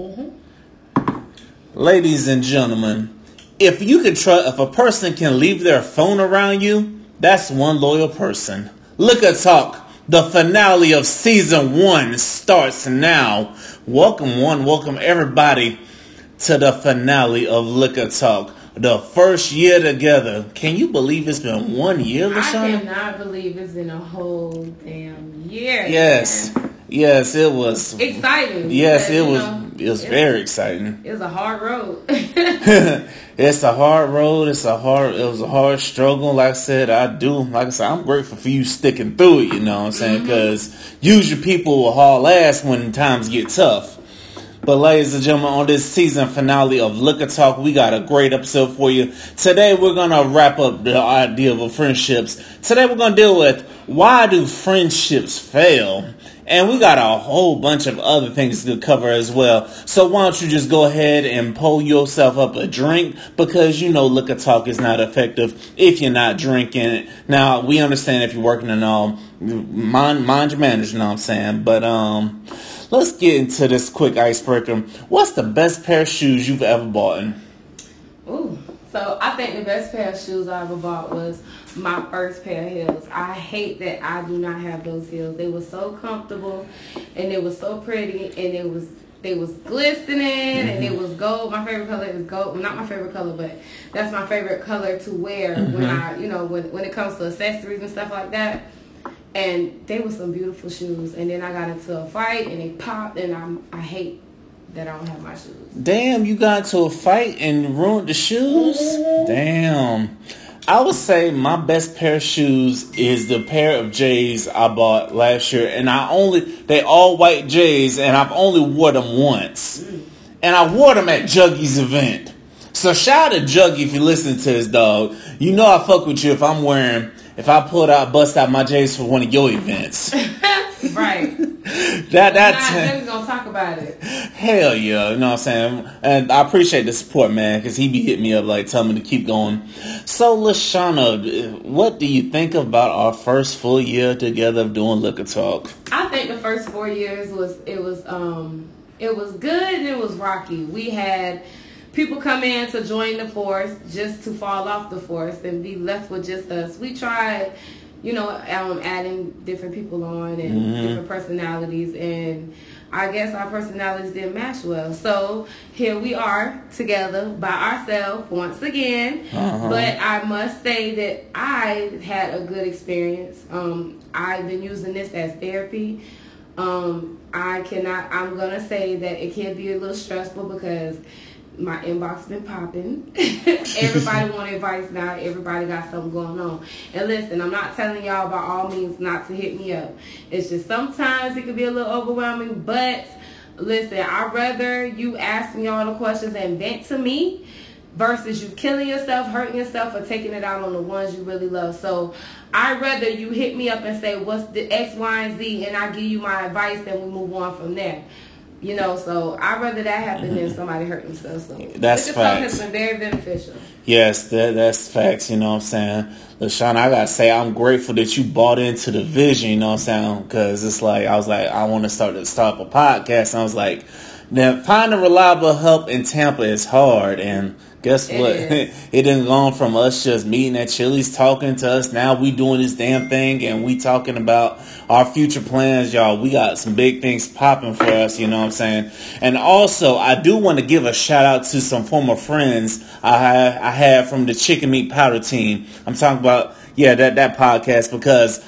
Mm-hmm. Ladies and gentlemen, if you could trust, if a person can leave their phone around you, that's one loyal person. Liquor Talk, the finale of season one starts now. Welcome one, welcome everybody to the finale of Liquor Talk. The first year together. Can you believe it's been one year, LaShawna? I cannot believe it's been a whole damn year. Yes. Man. Yes, it was exciting. Yes, it was. Know, it was very exciting. It was a hard road. it's a hard road. It's a hard. It was a hard struggle. Like I said, I do. Like I said, I'm grateful for you sticking through it. You know what I'm saying? Because mm-hmm. usually people will haul ass when times get tough. But ladies and gentlemen, on this season finale of Liquor Talk, we got a great episode for you. Today we're gonna wrap up the idea of friendships. Today we're gonna deal with why do friendships fail? And we got a whole bunch of other things to cover as well. So why don't you just go ahead and pull yourself up a drink because you know liquor talk is not effective if you're not drinking. It. Now we understand if you're working and all, mind mind your manners. You know what I'm saying? But um, let's get into this quick icebreaker. What's the best pair of shoes you've ever bought? Ooh, so I think the best pair of shoes I ever bought was my first pair of heels. I hate that I do not have those heels. They were so comfortable and they were so pretty and it was they was glistening mm-hmm. and it was gold. My favorite color is gold. Well, not my favorite color, but that's my favorite color to wear mm-hmm. when I, you know, when when it comes to accessories and stuff like that. And they were some beautiful shoes. And then I got into a fight and they popped and I'm I hate that I don't have my shoes. Damn, you got into a fight and ruined the shoes? Mm-hmm. Damn. I would say my best pair of shoes is the pair of J's I bought last year, and I only they all white J's, and I've only wore them once, and I wore them at Juggy's event. So shout out to Juggy if you listen to this dog. You know I fuck with you if I'm wearing if I pulled out bust out my J's for one of your events. right. that that. Not, gonna talk about it. Hell yeah, you know what I'm saying? And I appreciate the support, man, because he be hitting me up like telling me to keep going. So, LaShawna, what do you think about our first full year together of doing Liquor Talk? I think the first four years was it was um it was good and it was rocky. We had people come in to join the force just to fall off the force and be left with just us. We tried you know, um, adding different people on and mm-hmm. different personalities, and I guess our personalities didn't match well. So here we are together by ourselves once again. Uh-huh. But I must say that I had a good experience. Um, I've been using this as therapy. Um, I cannot. I'm gonna say that it can be a little stressful because my inbox been popping. Everybody want advice now. Everybody got something going on. And listen, I'm not telling y'all by all means not to hit me up. It's just sometimes it can be a little overwhelming. But listen, I'd rather you ask me all the questions and vent to me versus you killing yourself, hurting yourself, or taking it out on the ones you really love. So I'd rather you hit me up and say what's the X, Y, and Z, and I give you my advice, and we move on from there. You know, so I'd rather that happen mm-hmm. than somebody hurt themselves. So that's facts. has been very beneficial. Yes, that, that's facts. You know what I'm saying, LaShawn. I gotta say, I'm grateful that you bought into the vision. You know what I'm saying? Because it's like I was like, I want to start to start a podcast. And I was like, now finding reliable help in Tampa is hard, and Guess what? It, it didn't go from us just meeting at Chili's talking to us. Now we doing this damn thing and we talking about our future plans, y'all. We got some big things popping for us, you know what I'm saying? And also, I do want to give a shout out to some former friends I I had from the Chicken Meat Powder team. I'm talking about yeah, that that podcast because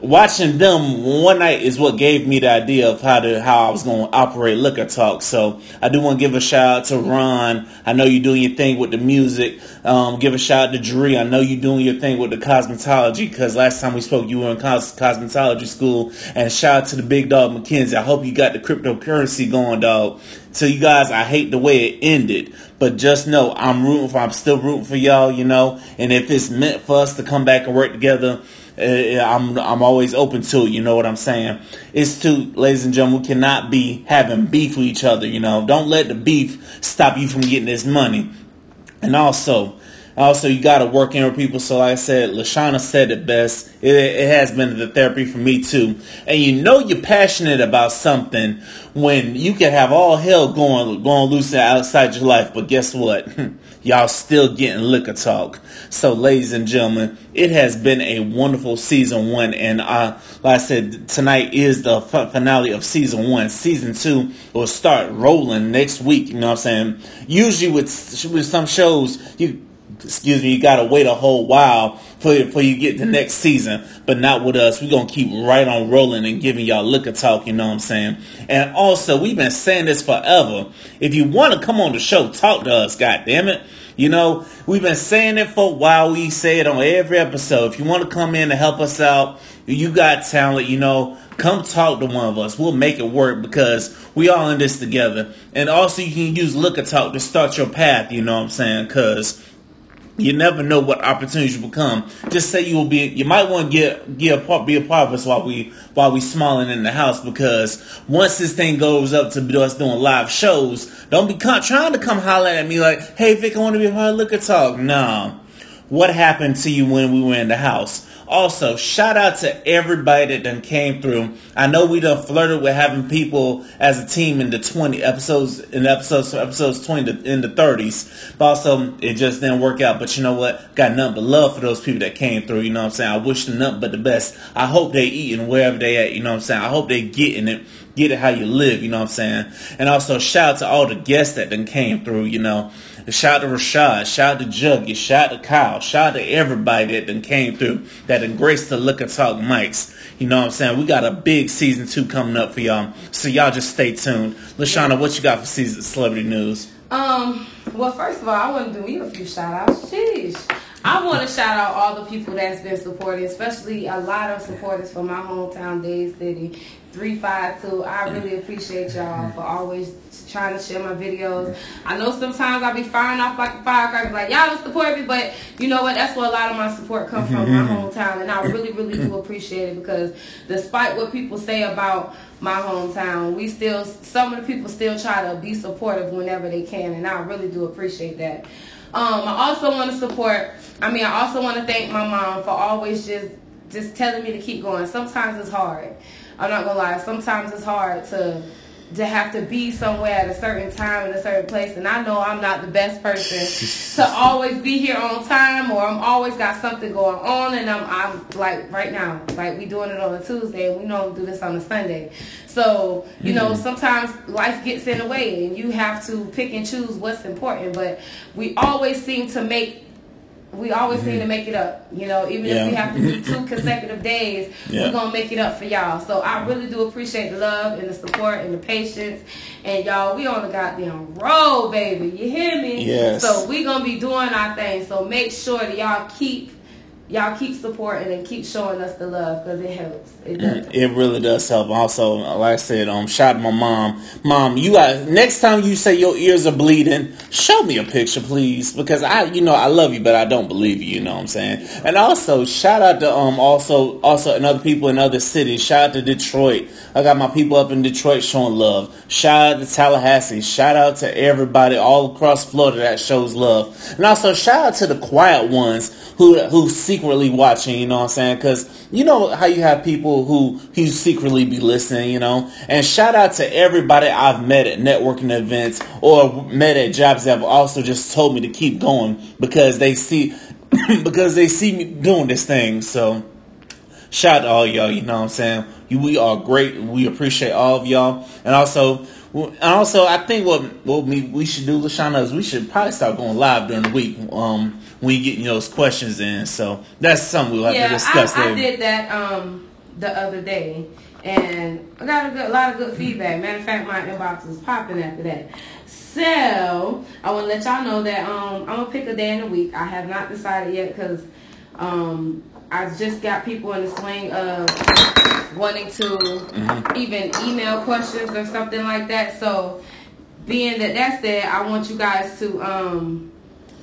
watching them one night is what gave me the idea of how to how I was going to operate Liquor Talk. So I do want to give a shout out to Ron. I know you're doing your thing with the music. Um, give a shout out to Dree. I know you're doing your thing with the cosmetology because last time we spoke, you were in cos- cosmetology school. And shout out to the big dog McKenzie. I hope you got the cryptocurrency going, dog. So you guys, I hate the way it ended, but just know I'm rooting for. I'm still rooting for y'all, you know. And if it's meant for us to come back and work together Uh, I'm I'm always open to. You know what I'm saying? It's to, ladies and gentlemen, we cannot be having beef with each other. You know, don't let the beef stop you from getting this money. And also, Also, you got to work in with people. So, like I said, Lashana said it best. It, it has been the therapy for me too. And you know you're passionate about something when you can have all hell going going loose outside your life, but guess what? Y'all still getting liquor talk. So, ladies and gentlemen, it has been a wonderful season one, and uh, like I said, tonight is the finale of season one. Season two will start rolling next week. You know what I'm saying? Usually with with some shows, you excuse me, you gotta wait a whole while for for you get the mm-hmm. next season. But not with us. We're gonna keep right on rolling and giving y'all liquor talk, you know what I'm saying? And also we've been saying this forever. If you wanna come on the show, talk to us, god damn it. You know, we've been saying it for a while. We say it on every episode. If you want to come in and help us out, you got talent, you know, come talk to one of us. We'll make it work because we all in this together. And also you can use Liquor Talk to start your path, you know what I'm saying? Cause you never know what opportunities will come. Just say you will be. You might want to get get a part, be a part of us while we while we smiling in the house because once this thing goes up to us doing live shows, don't be trying to come holler at me like, "Hey Vic, I want to be a part of Liquor Talk." No, what happened to you when we were in the house? Also, shout out to everybody that done came through. I know we done flirted with having people as a team in the 20 episodes, in episodes, episodes 20 to, in the 30s. But also, it just didn't work out. But you know what? Got nothing but love for those people that came through. You know what I'm saying? I wish them nothing but the best. I hope they eating wherever they at. You know what I'm saying? I hope they getting it get it how you live, you know what I'm saying? And also shout out to all the guests that then came through, you know. Shout out to Rashad, shout out to Juggy, shout out to Kyle, shout out to everybody that then came through, that embraced the Liquor Talk mics. You know what I'm saying? We got a big season two coming up for y'all. So y'all just stay tuned. Lashana, what you got for season celebrity news? Um, well first of all I wanna do me a few shout outs. Sheesh. I want to shout out all the people that's been supporting, especially a lot of supporters from my hometown, Dade City. 352. I really appreciate y'all for always trying to share my videos. I know sometimes I'll be firing off like a firecracker, like y'all don't support me, but you know what? That's where a lot of my support comes from, my hometown, and I really, really do appreciate it because despite what people say about my hometown, we still some of the people still try to be supportive whenever they can, and I really do appreciate that. Um, I also want to support. I mean, I also want to thank my mom for always just just telling me to keep going. Sometimes it's hard. I'm not gonna lie. Sometimes it's hard to to have to be somewhere at a certain time in a certain place, and I know I'm not the best person to always be here on time, or I'm always got something going on, and I'm I'm like right now, like we doing it on a Tuesday, and we know we do this on a Sunday. So you know, mm-hmm. sometimes life gets in the way, and you have to pick and choose what's important. But we always seem to make we always mm-hmm. seem to make it up. You know, even yeah. if we have to do two consecutive days, yeah. we're gonna make it up for y'all. So I really do appreciate the love and the support and the patience. And y'all, we on the goddamn road, baby. You hear me? Yes. So we gonna be doing our thing. So make sure that y'all keep y'all keep supporting and keep showing us the love because it helps. It, does. it really does help. Also, like I said, um, shout out my mom. Mom, you got next time you say your ears are bleeding, show me a picture, please, because I, you know, I love you, but I don't believe you. You know what I'm saying? And also, shout out to um, also, also, and other people in other cities. Shout out to Detroit. I got my people up in Detroit showing love. Shout out to Tallahassee. Shout out to everybody all across Florida that shows love. And also, shout out to the quiet ones who who secretly watching, you know what I'm saying? Because you know how you have people who who secretly be listening, you know. And shout out to everybody I've met at networking events or met at jobs that have also just told me to keep going because they see because they see me doing this thing. So shout out to all y'all, you know what I'm saying? You we are great. We appreciate all of y'all. And also and also, I think what what we, we should do, Lashana, is we should probably start going live during the week. Um, when you get those questions in. So that's something we'll have yeah, to discuss. I, I did that um, the other day, and I got a, good, a lot of good feedback. Matter of fact, my inbox was popping after that. So I want to let y'all know that um, I'm gonna pick a day in the week. I have not decided yet because um, I just got people in the swing of wanting to mm-hmm. even email questions or something like that. So being that that's said, I want you guys to um,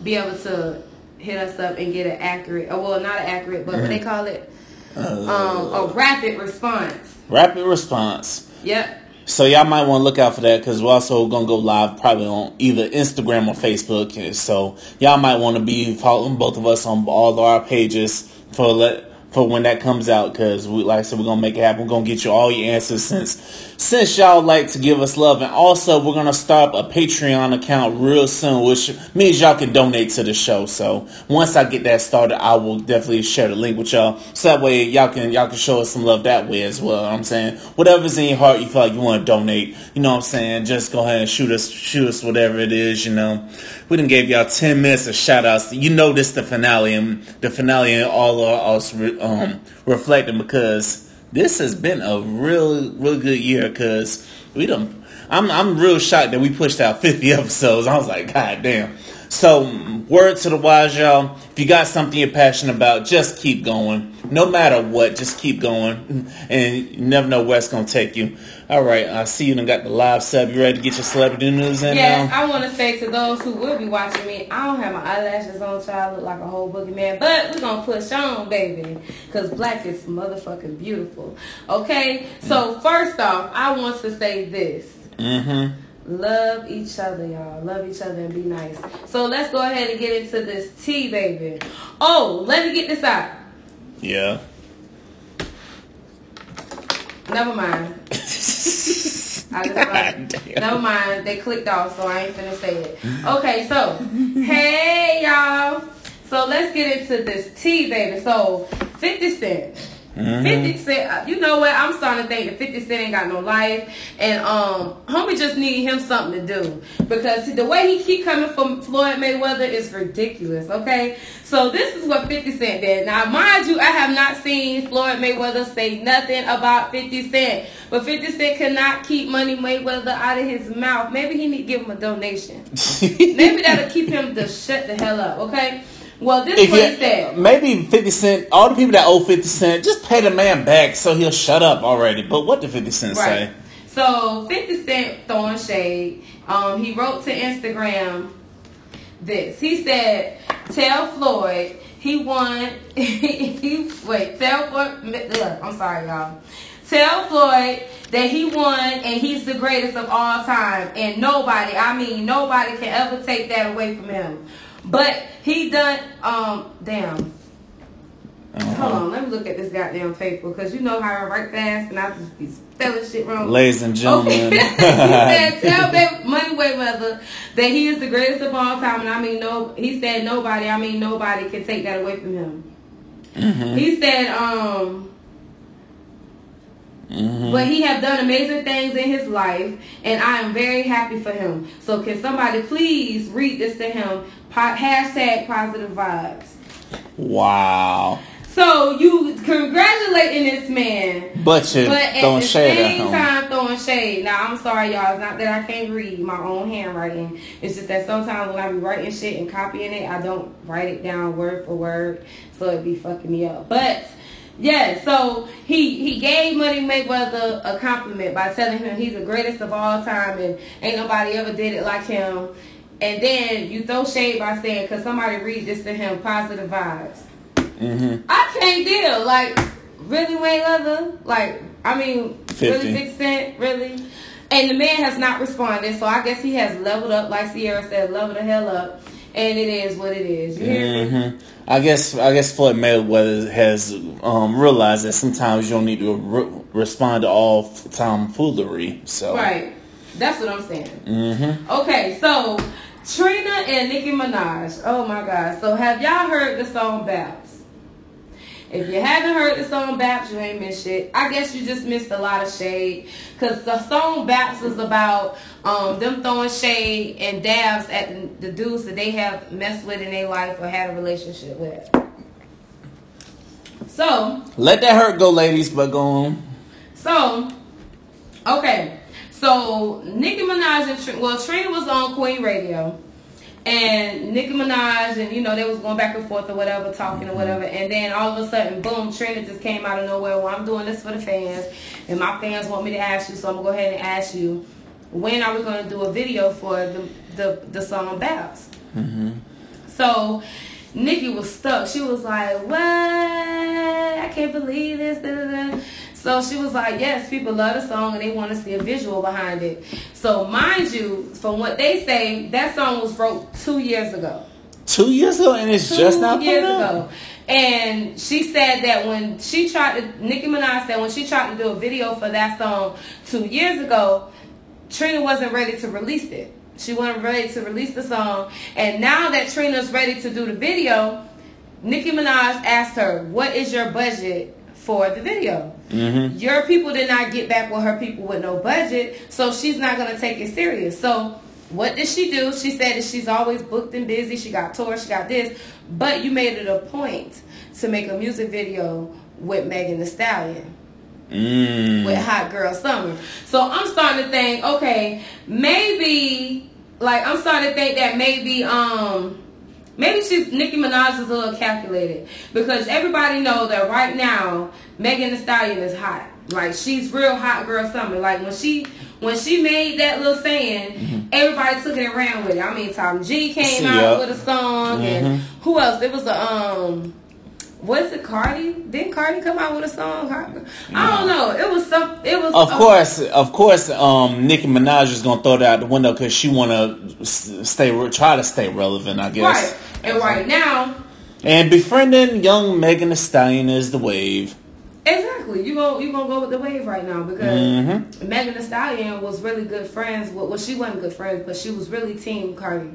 be able to hit us up and get an accurate, or well, not an accurate, but what they call it, uh, um, a rapid response. Rapid response. Yep. So y'all might want to look out for that because we're also gonna go live probably on either Instagram or Facebook. So y'all might want to be following both of us on all of our pages for let for when that comes out because we like I said we're gonna make it happen. We're gonna get you all your answers since since y'all like to give us love and also we're gonna start a Patreon account real soon, which means y'all can donate to the show. So once I get that started, I will definitely share the link with y'all. So that way y'all can y'all can show us some love that way as well. I'm saying whatever's in your heart you feel like you want to donate, you know what I'm saying? Just go ahead and shoot us shoot us whatever it is, you know. We didn't gave y'all ten minutes of shout outs. You know this the finale and the finale and all of us um, reflecting because this has been a real, real good year because we don't. I'm I'm real shocked that we pushed out 50 episodes. I was like, God damn. So, word to the wise, y'all. If you got something you're passionate about, just keep going. No matter what, just keep going. And you never know where it's going to take you. All right, I see you done got the live sub. You ready to get your celebrity news in Yes, now? I want to say to those who will be watching me, I don't have my eyelashes on, so I look like a whole boogeyman. But we're going to push on, baby. Because black is motherfucking beautiful. Okay? So, first off, I want to say this. Mm-hmm. Love each other, y'all. Love each other and be nice. So let's go ahead and get into this tea, baby. Oh, let me get this out. Yeah. Never mind. Never mind. They clicked off, so I ain't finna say it. Okay, so hey y'all. So let's get into this tea, baby. So 50 Cent. Mm-hmm. 50 Cent, uh, you know what? I'm starting to think that 50 Cent ain't got no life. And um homie just need him something to do. Because the way he keep coming from Floyd Mayweather is ridiculous, okay? So this is what 50 Cent did. Now, mind you, I have not seen Floyd Mayweather say nothing about 50 Cent. But 50 Cent cannot keep Money Mayweather out of his mouth. Maybe he need to give him a donation. Maybe that'll keep him to shut the hell up, okay? Well, this is If what he you, said. maybe 50 Cent, all the people that owe 50 Cent, just pay the man back so he'll shut up already. But what did 50 Cent say? So 50 Cent throwing shade. Um, he wrote to Instagram this. He said, "Tell Floyd he won. he wait. Tell Floyd. Look, I'm sorry, y'all. Tell Floyd that he won and he's the greatest of all time, and nobody, I mean nobody, can ever take that away from him. But he done. Um, damn. Uh-huh. Hold on, let me look at this goddamn paper because you know how I write fast and I just be spelling shit wrong. Ladies and gentlemen. Okay. he said, tell Baby Money Mayweather that he is the greatest of all time, and I mean no. He said nobody. I mean nobody can take that away from him. Mm-hmm. He said, um, Mhm. but he have done amazing things in his life, and I am very happy for him. So can somebody please read this to him? Po- hashtag positive vibes. Wow. So you congratulating this man. But you're But at throwing the shade at same time, throwing shade. Now, I'm sorry, y'all. It's not that I can't read my own handwriting. It's just that sometimes when I be writing shit and copying it, I don't write it down word for word, so it be fucking me up. But yeah, so he he gave Money Mayweather a compliment by telling him he's the greatest of all time and ain't nobody ever did it like him. And then you throw shade by saying, "Cause somebody read this to him, positive vibes." hmm I can't deal. Like, really, Mayweather? Like, I mean, 50. really, 50 Cent? Really? And the man has not responded, so I guess he has leveled up, like Sierra said, level the hell up. And it is what it is. You hear me? hmm I guess I guess Floyd Mayweather has um, realized that sometimes you don't need to re- respond to all tomfoolery. So Right. That's what I'm saying. hmm Okay, so Trina and Nicki Minaj. Oh my God. So have y'all heard the song Baps? If you haven't heard the song Baps, you ain't missed shit. I guess you just missed a lot of shade. Cause the song Baps is about um, them throwing shade and dabs at the, the dudes that they have messed with in their life or had a relationship with. So Let that hurt go, ladies. But go on. so, okay. So Nicki Minaj and Tr- well, Trina was on Queen Radio, and Nicki Minaj and you know they was going back and forth or whatever, talking or whatever, and then all of a sudden, boom, Trina just came out of nowhere. Well, I'm doing this for the fans, and my fans want me to ask you, so I'm gonna go ahead and ask you, when are we gonna do a video for the the, the song Baps? hmm So Nicki was stuck. She was like, "What? I can't believe this." Da, da, da. So she was like, yes, people love the song and they want to see a visual behind it. So mind you, from what they say, that song was wrote two years ago. Two years ago, and it's Two just now Two years ago. And she said that when she tried to, Nicki Minaj said when she tried to do a video for that song two years ago, Trina wasn't ready to release it. She wasn't ready to release the song. And now that Trina's ready to do the video, Nicki Minaj asked her, What is your budget for the video? Mm-hmm. Your people did not get back with her people with no budget, so she's not going to take it serious. So, what did she do? She said that she's always booked and busy. She got tours, she got this. But you made it a point to make a music video with Megan Thee Stallion Mm. with Hot Girl Summer. So I'm starting to think, okay, maybe like I'm starting to think that maybe um maybe she's Nicki Minaj is a little calculated because everybody know that right now Megan Thee Stallion is hot. Like she's real hot girl summer. Like when she when she made that little saying, everybody took it and ran with it. I mean, Tom G came out with a song, and who else? It was a um, was it Cardi? Didn't Cardi come out with a song? I don't know. It was some. It was Of a- course, of course, um, Nicki Minaj is gonna throw that out the window because she wanna stay, re- try to stay relevant, I guess. Right. And right now, And befriending young Megan Thee Stallion is the wave. exactly, you go you gonna go with the wave right now because Mhm. Megan Thee Stallion was really good friends. With, well, she wasn't good friends, but she was really team Cardi.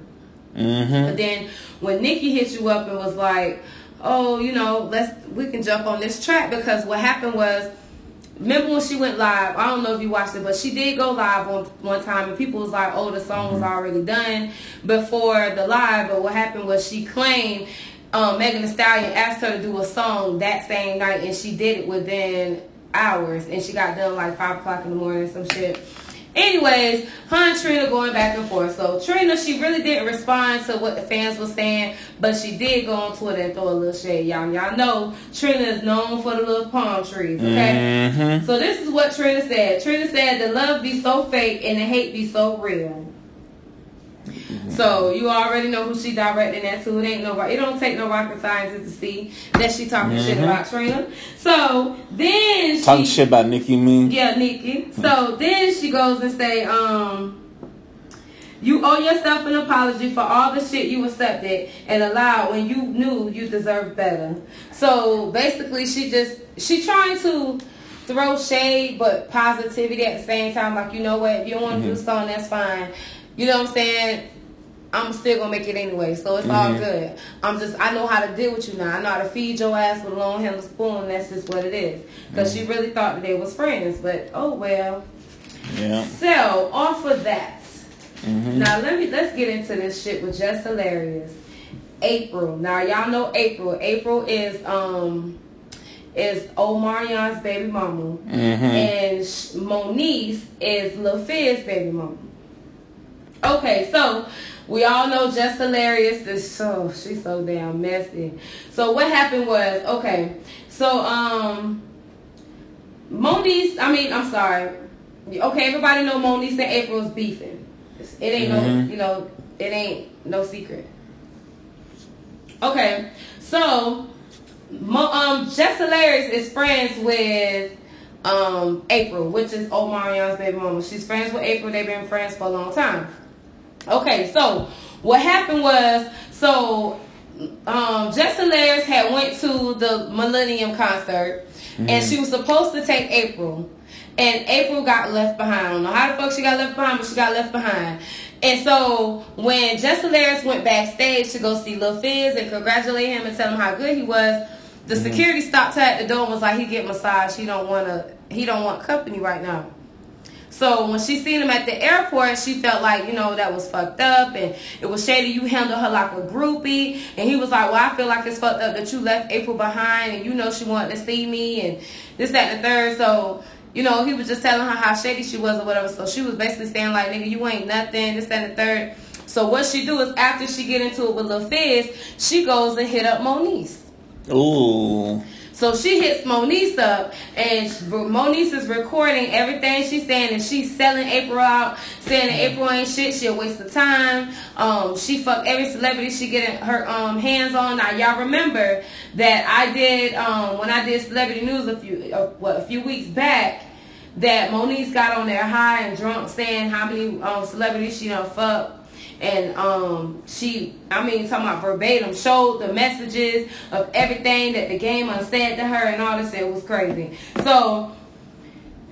Mm-hmm. But then when Nicki hit you up and was like, "Oh, you know, let's we can jump on this track," because what happened was, remember when she went live? I don't know if you watched it, but she did go live on one time, and people was like, "Oh, the song was already done before the live." But what happened was she claimed. Um, Megan Thee Stallion asked her to do a song that same night, and she did it within hours, and she got done like five o'clock in the morning, some shit. Anyways, her and Trina going back and forth. So Trina, she really didn't respond to what the fans were saying, but she did go on Twitter and throw a little shade. Y'all, y'all know Trina is known for the little palm trees. Okay. Mm-hmm. So this is what Trina said. Trina said the love be so fake and the hate be so real. So you already know who she directing that to. It ain't no it don't take no rocket science to see that she talking shit Mhm. about Trina. So then she Talking shit about Nicki, me. yeah, Nicki. So then she goes and say, um, you owe yourself an apology for all the shit you accepted and allowed when you knew you deserved better. So basically, she just she trying to throw shade but positivity at the same time. Like you know what, if you don't want to do the song, that's fine. You know what I'm saying? I'm still gonna make it anyway, so it's all Mhm. good. I'm just I know how to deal with you now. I know how to feed your ass with a long handled spoon. That's just what it is. Because she really thought that they was friends, but oh well. Yeah. So off of that, Mm-hmm. now let me let's get into this shit with Jess Hilarious. April. Now y'all know April. April is um is Omarion's baby mama, Mm-hmm. and Moniece is Lil Fizz baby mama. Okay, so we all know Jess Hilarious is so she's so damn messy. So what happened was okay, so um Moniece, I mean I'm sorry. Okay, everybody know Moniece and April's beefing. It ain't no Mhm. you know, it ain't no secret. Okay, so Mo, um Jess Hilarious is friends with um April, which is Omarion's baby mama. She's friends with April, they've been friends for a long time. Okay, so what happened was so um Jess Hilarious had went to the Millennium concert and she was supposed to take April. And April got left behind. I don't know how the fuck she got left behind, but she got left behind. And so when Jess Hilarious went backstage to go see Lil Fizz and congratulate him and tell him how good he was, the security stopped her at the door and was like, "He get massage. He don't want to. He don't want company right now." So when she seen him at the airport, she felt like, you know, that was fucked up and it was shady. You handled her like a groupie. And he was like, well, I feel like it's fucked up that you left April behind and you know she wanted to see me and this, that, and the third. So, you know, he was just telling her how shady she was or whatever. So she was basically saying like, nigga, you ain't nothing, this, that, and the third. So what she do is after she get into it with Lil Fizz, she goes and hit up Moniece. Ooh. So she hits Moniece up, and Moniece is recording everything she's saying, and she's selling April out, saying that April ain't shit, she a waste of time. Um, she fuck every celebrity she get her um, hands on. Now y'all remember that I did um, when I did celebrity news a few uh, what a few weeks back that Moniece got on there high and drunk saying how many um, celebrities she done fucked and um, she, I mean, talking about verbatim, showed the messages of everything that the game said to her and all this. It was crazy. So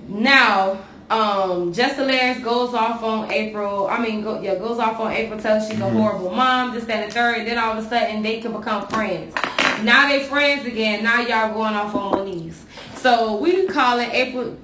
now, um, Jess Hilarious goes off on April. I mean, go, yeah, goes off on April. Tells she's a mm-hmm. horrible mom. This, that, and third. And then all of a sudden, they can become friends. Now they friends again. Now y'all going off on Moniece. So we call it April.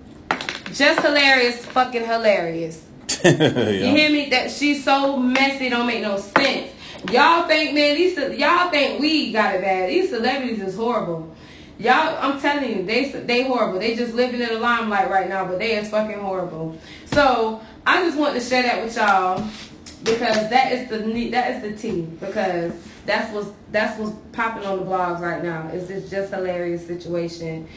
Just hilarious, fucking hilarious. yeah. You hear me? That she's so messy, don't make no sense. Y'all think, man, these y'all think we got it bad. These celebrities is horrible. Y'all, I'm telling you, they they horrible. They just living in the limelight right now, but they is fucking horrible. So I just want to share that with y'all because that is the that is the tea because that's what's that's what's popping on the blogs right now. Is this Jess Hilarious situation?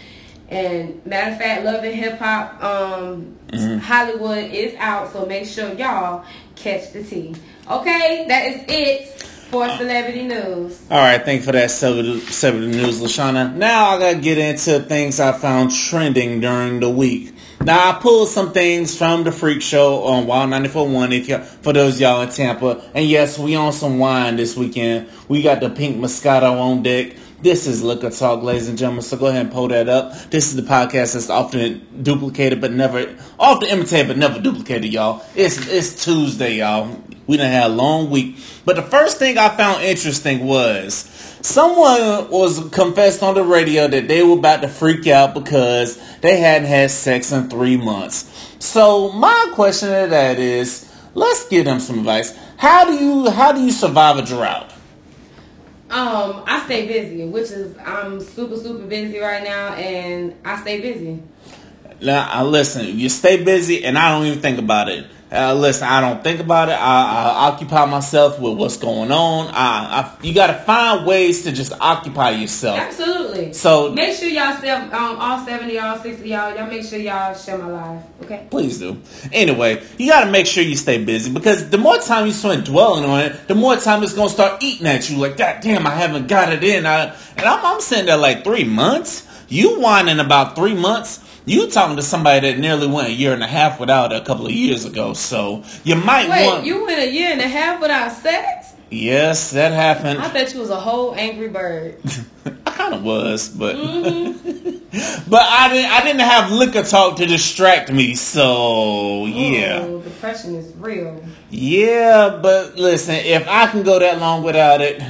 And matter of fact, Love and Hip Hop um, mm-hmm. Hollywood is out, so make sure y'all catch the tea. Okay, that is it for celebrity news. All right, thank you for that celebrity news, Lashana. Now I gotta get into things I found trending during the week. Now I pulled some things from the Freak Show on Wild 94.1 if you for those y'all in Tampa. And yes, we on some wine this weekend. We got the pink Moscato on deck. This is Liquor Talk, ladies and gentlemen. So go ahead and pull that up. This is the podcast that's often duplicated but never, often imitated but never duplicated, y'all. It's it's Tuesday, y'all. We done had a long week. But the first thing I found interesting was someone was confessed on the radio that they were about to freak out because they hadn't had sex in three months. So my question to that is, let's give them some advice. How do you how do you survive a drought? Um, I stay busy, which is I'm super super busy right now, and I stay busy. Now, I listen. You stay busy, and I don't even think about it. Uh, listen, I don't think about it. I, I, occupy myself with what's going on. I, I you got to find ways to just occupy yourself. Absolutely. So make sure y'all stay, um, all seventy y'all, sixty y'all, y'all make sure y'all share my life. Okay. Please do. Anyway, you got to make sure you stay busy because the more time you spend dwelling on it, the more time it's gonna start eating at you. Like, God damn, I haven't got it in. I, and I'm, I'm sitting there like three months. You whining about three months you talking to somebody that nearly went a year and a half without a couple of years ago, so you might Wait, want. you went a year and a half without sex? Yes, that happened. I bet you was a whole angry bird. I kind of was, but mm-hmm. but I didn't. I didn't have liquor talk to distract me. So yeah, Ooh, depression is real. Yeah, but listen, if I can go that long without it,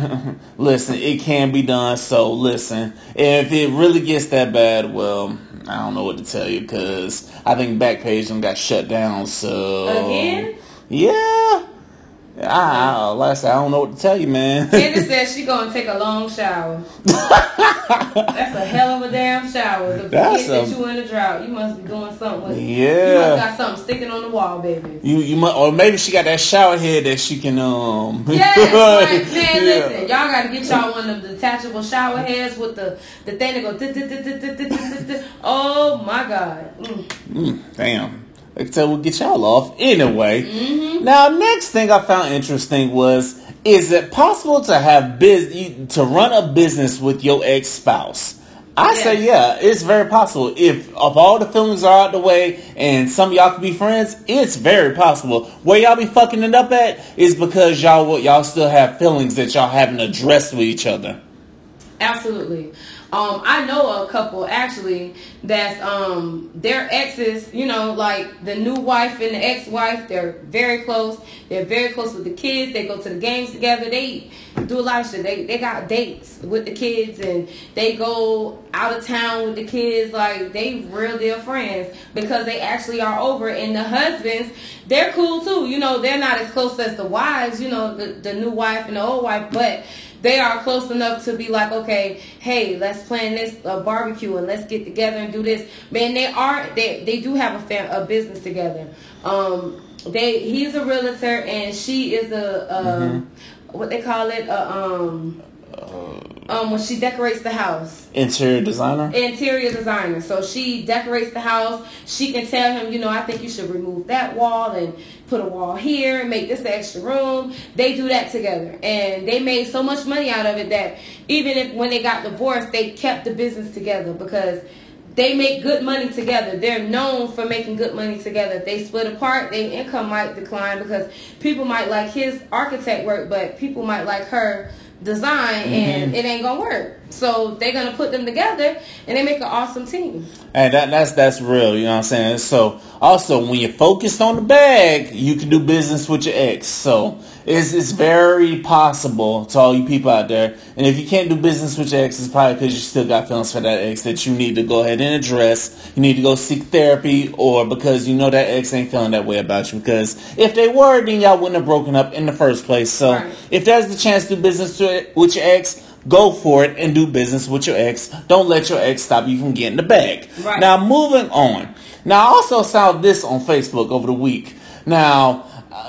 listen, it can be done. So listen, if it really gets that bad, well, I don't know what to tell you because I think Backpage got shut down. So again, yeah. I, last I don't know what to tell you, man. Candace says she gonna take a long shower. That's a hell of a damn shower. The That's a, that you in a drought. You must be doing something. With, yeah. You must got something sticking on the wall, baby. You you must, or maybe she got that shower head that she can um. Yeah, like, man. Yeah. Listen, y'all got to get y'all one of the detachable shower heads with the the thing that go. Oh my god. Damn. So we'll get y'all off anyway. Mm-hmm. Now, next thing I found interesting was: Is it possible to have biz to run a business with your ex spouse? I yes. say yeah, it's very possible. If if all the feelings are out the way and some of y'all can be friends, it's very possible. Where y'all be fucking it up at is because y'all y'all still have feelings that y'all haven't addressed with each other. Absolutely. Um, I know a couple actually that's um their exes, you know, like the new wife and the ex-wife, they're very close. They're very close with the kids. They go to the games together. They do a lot of shit. They they got dates with the kids and they go out of town with the kids. Like they real deal friends because they actually are over. And the husbands, they're cool too. You know, they're not as close as the wives. You know, the the new wife and the old wife, but they are close enough to be like, okay, hey, let's plan this uh, barbecue and let's get together and do this. Man, they are they they do have a fam- a business together. Um, they he's a realtor and she is a, a mm-hmm. what they call it a um. Uh, um, when she decorates the house. Interior designer. Interior designer. So she decorates the house. She can tell him, you know, I think you should remove that wall and put a wall here and make this extra room. They do that together, and they made so much money out of it that even if when they got divorced, they kept the business together because they make good money together. They're known for making good money together. If they split apart, their income might decline because people might like his architect work, but people might like her design mm-hmm. and it ain't gonna work. So they're gonna put them together and they make an awesome team. And that that's that's real, you know what I'm saying? So also when you're focused on the bag, you can do business with your ex. So it's it's very possible to all you people out there. And if you can't do business with your ex, it's probably because you still got feelings for that ex that you need to go ahead and address. You need to go seek therapy, or because you know that ex ain't feeling that way about you. Because if they were, then y'all wouldn't have broken up in the first place. So right. if there's the chance to do business with your ex, go for it and do business with your ex. Don't let your ex stop you from getting the bag. Right. Now moving on. Now I also saw this on Facebook over the week. Now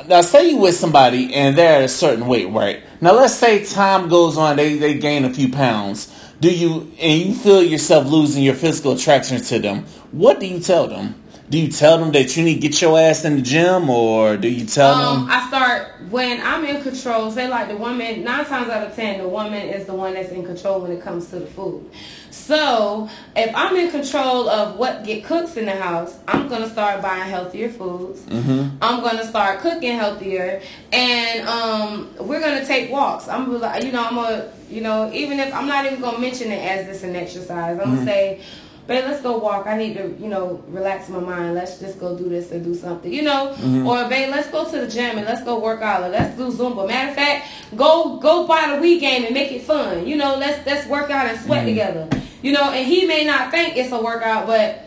now say you with somebody and they're at a certain weight, right? Now let's say time goes on, they, they gain a few pounds. Do you and you feel yourself losing your physical attraction to them? What do you tell them? Do you tell them that you need to get your ass in the gym, or do you tell um, them? I start when I'm in control. Say like the woman, nine times out of ten, the woman is the one that's in control when it comes to the food. So if I'm in control of what get cooks in the house, I'm gonna start buying healthier foods. Mm-hmm. I'm gonna start cooking healthier, and um, we're gonna take walks. I'm like, you know, I'm gonna, you know, even if I'm not even gonna mention it as this an exercise, I'm mm-hmm. gonna say babe, let's go walk. I need to, you know, relax my mind. Let's just go do this and do something, you know. Mm-hmm. Or babe, let's go to the gym and let's go work out. Or let's do Zumba. Matter of fact, go go buy the Wii game and make it fun. You know, let's let's work out and sweat mm-hmm. together. You know, and he may not think it's a workout, but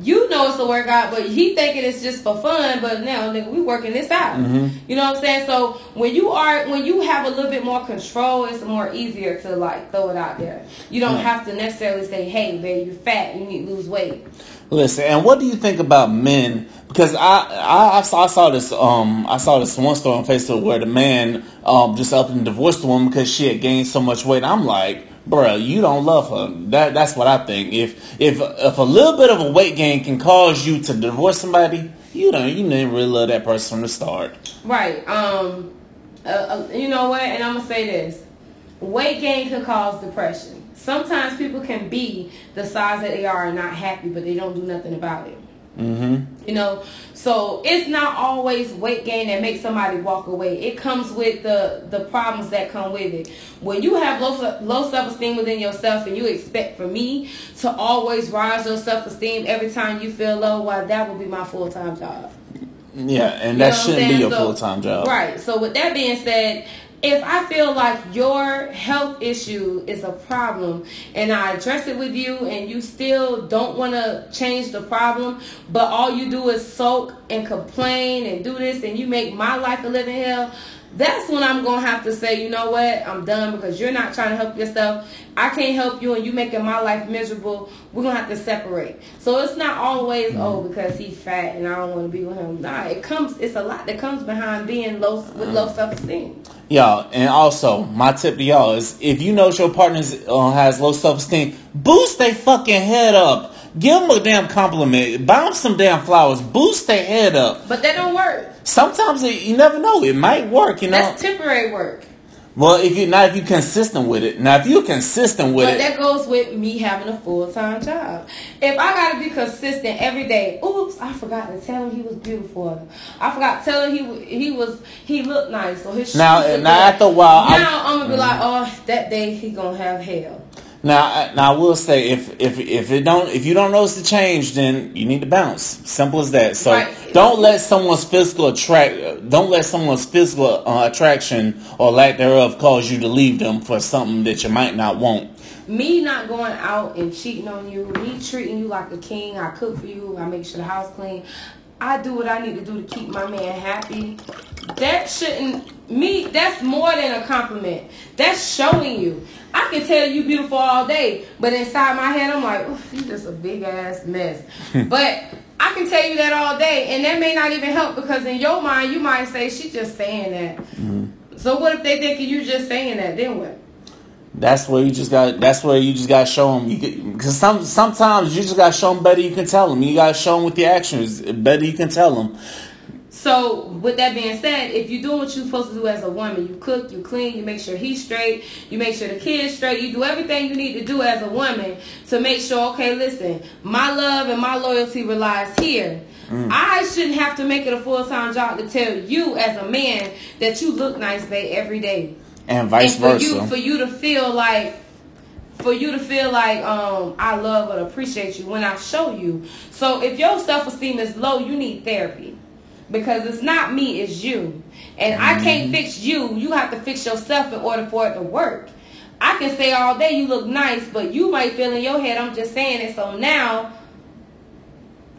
you know it's a workout, but he thinking it's just for fun. But now, nigga, we working this out. Mm-hmm. You know what I'm saying? So when you are, when you have a little bit more control, it's more easier to like throw it out there. You don't have to necessarily say, "Hey, babe, you're fat. You need to lose weight." Listen, and what do you think about men? Because I, I, I, saw, I saw this um I saw this one story on Facebook where the man um just up and divorced the woman because she had gained so much weight. I'm like bro, you don't love her. That that's what I think. If if if a little bit of a weight gain can cause you to divorce somebody, you don't you didn't really love that person from the start. Right. Um. Uh, uh, you know what? And I'm gonna say this: weight gain can cause depression. Sometimes people can be the size that they are and not happy, but they don't do nothing about it. Mm-hmm. You know, so it's not always weight gain that makes somebody walk away. It comes with the the problems that come with it. When you have low low self esteem within yourself, and you expect for me to always rise your self esteem every time you feel low, well, that would be my full time job. Yeah, and that shouldn't be your so, full time job. Right. So with that being said, if I feel like your health issue is a problem and I address it with you and you still don't want to change the problem, but all you do is sulk and complain and do this and you make my life a living hell, that's when I'm gonna have to say, you know what, I'm done because you're not trying to help yourself. I can't help you, and you making my life miserable. We're gonna have to separate. So it's not always mm-hmm. oh because he's fat and I don't want to be with him. Nah, it comes. It's a lot that comes behind being low with low self esteem. Y'all, and also my tip to y'all is if you know your partner uh, has low self esteem, boost their fucking head up. Give them a damn compliment. Them some damn flowers. Boost their head up. But that don't work. Sometimes it, you never know. It might work. You know, that's temporary work. Well, if you not if you're consistent with it. Now, if you're consistent with but it, that goes with me having a full time job. If I got to be consistent every day, oops, I forgot to tell him he was beautiful. I forgot to tell him he he was he looked nice. So his now now good. after a while, now I, am gonna be mm-hmm. like, oh, that day he gonna have hell. Now, now I will say if if if it don't if you don't notice the change, then you need to bounce. Simple as that. So right. don't let someone's physical attract don't let someone's physical uh, attraction or lack thereof cause you to leave them for something that you might not want. Me not going out and cheating on you, me treating you like a king. I cook for you. I make sure the house clean. I do what I need to do to keep my man happy. That shouldn't me. That's more than a compliment. That's showing you. I can tell you beautiful all day, but inside my head, I'm like, you just a big ass mess. but I can tell you that all day, and that may not even help because in your mind, you might say she's just saying that. Mm-hmm. So what if they think you're just saying that? Then what? That's where you just got. That's where you just got to show them. You because some sometimes you just got to show them better. You can tell them. You got to show them with the actions. Better you can tell them. So, with that being said, if you're doing what you're supposed to do as a woman, you cook, you clean, you make sure he's straight, you make sure the kids straight, you do everything you need to do as a woman to make sure, okay, listen, my love and my loyalty relies here. Mm. I shouldn't have to make it a full time job to tell you as a man that you look nice, babe, every day. And vice and for versa. You, for you to feel like for you to feel like um, I love and appreciate you when I show you. So if your self esteem is low, you need therapy because it's not me, it's you. And mm-hmm. I can't fix you. You have to fix yourself in order for it to work. I can say all day you look nice, but you might feel in your head I'm just saying it. So now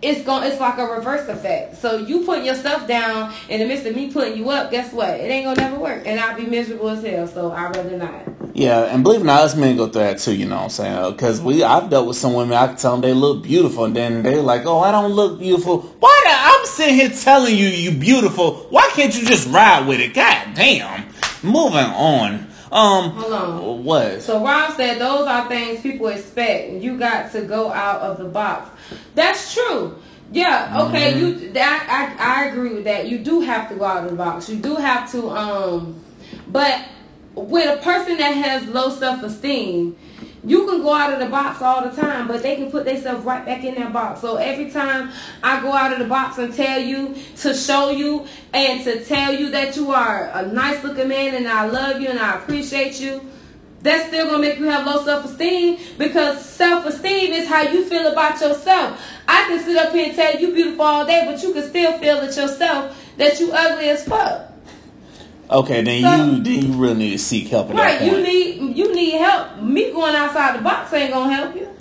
it's going it's like a reverse effect. So you putting yourself down in the midst of me putting you up, guess what? It ain't gonna never work. And I'll be miserable as hell, so I'd rather not. Yeah, and believe it or not, us men go through that too, you know what I'm saying? Because we, I've dealt with some women, I tell them they look beautiful, and then they're like, oh, I don't look beautiful. Why the, I'm sitting here telling you you beautiful. Why can't you just ride with it? God damn. Moving on. Um, Hold on. What? So Rob said those are things people expect, and you got to go out of the box. That's true. Yeah. Okay. Mm-hmm. You. That I I agree with that. You do have to go out of the box. You do have to. Um, but with a person that has low self esteem, you can go out of the box all the time, but they can put themselves right back in that box. So every time I go out of the box and tell you to show you and to tell you that you are a nice looking man and I love you and I appreciate you, that's still gonna make you have low self esteem because self esteem is how you feel about yourself. I can sit up here and tell you beautiful all day, but you can still feel it yourself that you ugly as fuck. Okay, then so, you then you really need to seek help. At right, you need you need help. Me going outside the box ain't gonna help you.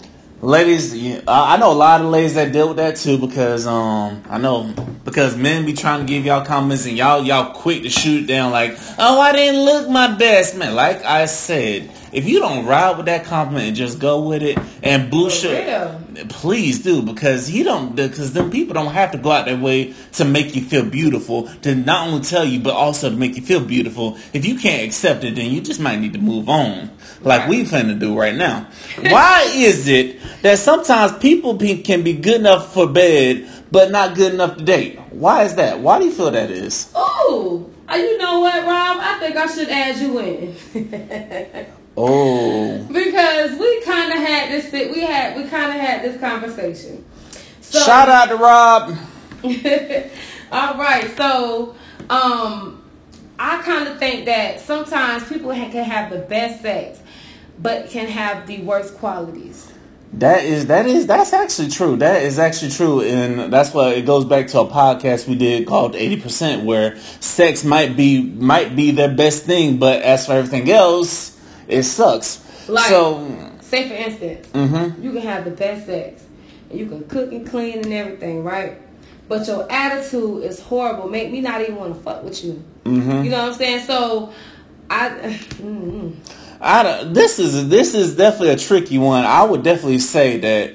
Ladies, I know a lot of ladies that deal with that too because um I know because men be trying to give y'all comments and y'all y'all quick to shoot down like oh I didn't look my best. Man like I said if you don't ride with that compliment and just go with it and boost it, please do because you don't because them people don't have to go out their way to make you feel beautiful to not only tell you but also to make you feel beautiful. If you can't accept it, then you just might need to move on, like we to do right now. Why is it that sometimes people can be good enough for bed but not good enough to date? Why is that? Why do you feel that is? Oh, you know what, Rob? I think I should add you in. Oh. Because we kind of had this. We had we kind of had this conversation. So, Shout out to Rob. all right, so um, I kind of think that sometimes people can have the best sex, but can have the worst qualities. That is that is that's actually true. That is actually true, and that's why it goes back to a podcast we did called Eighty Percent, where sex might be might be their best thing, but as for everything else it sucks. Like, so, say for instance, mm-hmm. you can have the best sex, and you can cook and clean and everything, right? But your attitude is horrible. Make me not even want to fuck with you. Mm-hmm. You know what I'm saying? So, I. Mm-hmm. I this is this is definitely a tricky one. I would definitely say that.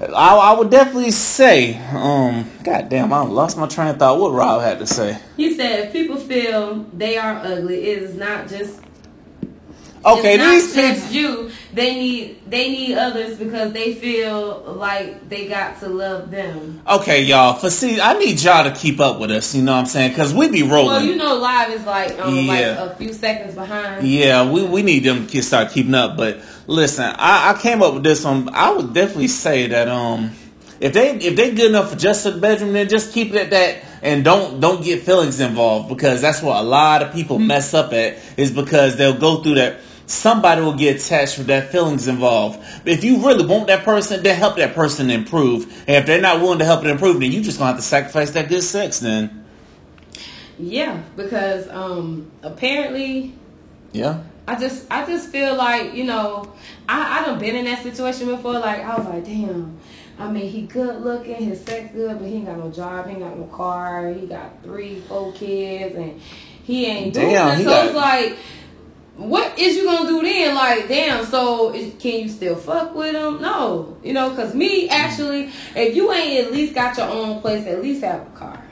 I, I would definitely say, um, God damn, I lost my train of thought. What Rob had to say? He said, people feel they are ugly, it is not just Okay, it's these people you. They need they need others because they feel like they got to love them. Okay, y'all. For see, I need y'all to keep up with us. You know what I'm saying? Because we be rolling. Well, you know, live is like um, yeah. like a few seconds behind. Yeah, we we need them to start keeping up. But listen, I, I came up with this one. I would definitely say that um if they if they good enough for just the bedroom, then just keep it at that and don't don't get feelings involved because that's what a lot of people mess up at is because they'll go through that somebody will get attached with that feelings involved. But if you really want that person, then help that person improve. And if they're not willing to help it improve, then you just gonna have to sacrifice that good sex then. Yeah, because um apparently Yeah. I just I just feel like, you know, I, I done been in that situation before, like I was like, damn. I mean, he good looking, his sex good, but he ain't got no job, he ain't got no car, he got three, four kids, and he ain't doing Damn, it. So got... it's like, what is you gonna do then? Like, damn. So can you still fuck with him? No, you know, cause me actually, if you ain't at least got your own place, at least have a car.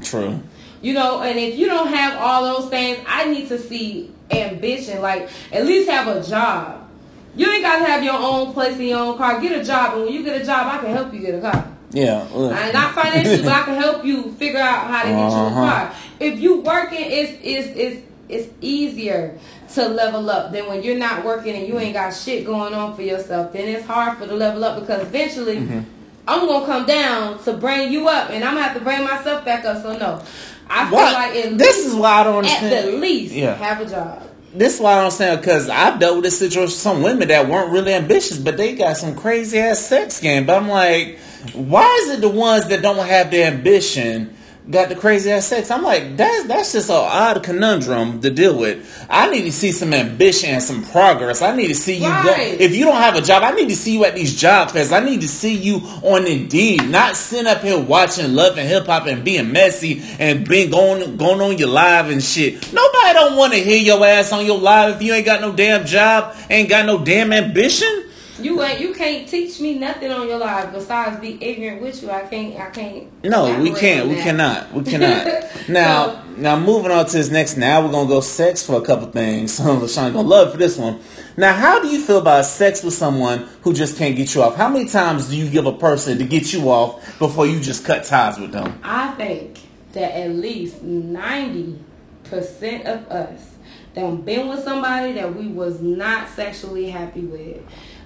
True. You know, and if you don't have all those things, I need to see ambition. Like at least have a job. You ain't gotta have your own place in your own car. Get a job, and when you get a job, I can help you get a car. Yeah. I not financially, but I can help you figure out how to get uh-huh. you a uh-huh. car. If you working, it's it's it's it's easier to level up Then when you're not working and you ain't got shit going on for yourself. Then it's hard for the level up because eventually mm-hmm. I'm gonna come down to bring you up, and I'm gonna have to bring myself back up. So no, I feel like at this is why I don't understand. At the least, yeah. have a job. This is why I don't understand because I've dealt with this situation. Some women that weren't really ambitious, but they got some crazy ass sex game. But I'm like, why is it the ones that don't have the ambition? Got the crazy ass sex. I'm like, that's that's just an odd conundrum to deal with. I need to see some ambition and some progress. I need to see you. Right. Go, if you don't have a job, I need to see you at these job fairs. I need to see you on Indeed, not sitting up here watching Love and Hip Hop and being messy and being going going on your live and shit. Nobody don't want to hear your ass on your live if you ain't got no damn job, ain't got no damn ambition. You ain't you can't teach me nothing on your life besides be ignorant with you. I can't I can't. No, we can't. We cannot. We cannot. now so, now moving on to this next. Now we're gonna go sex for a couple things. So LaShawn gonna love for this one. Now, how do you feel about sex with someone who just can't get you off? How many times do you give a person to get you off before you just cut ties with them? I think that at least ninety percent of us that been with somebody that we was not sexually happy with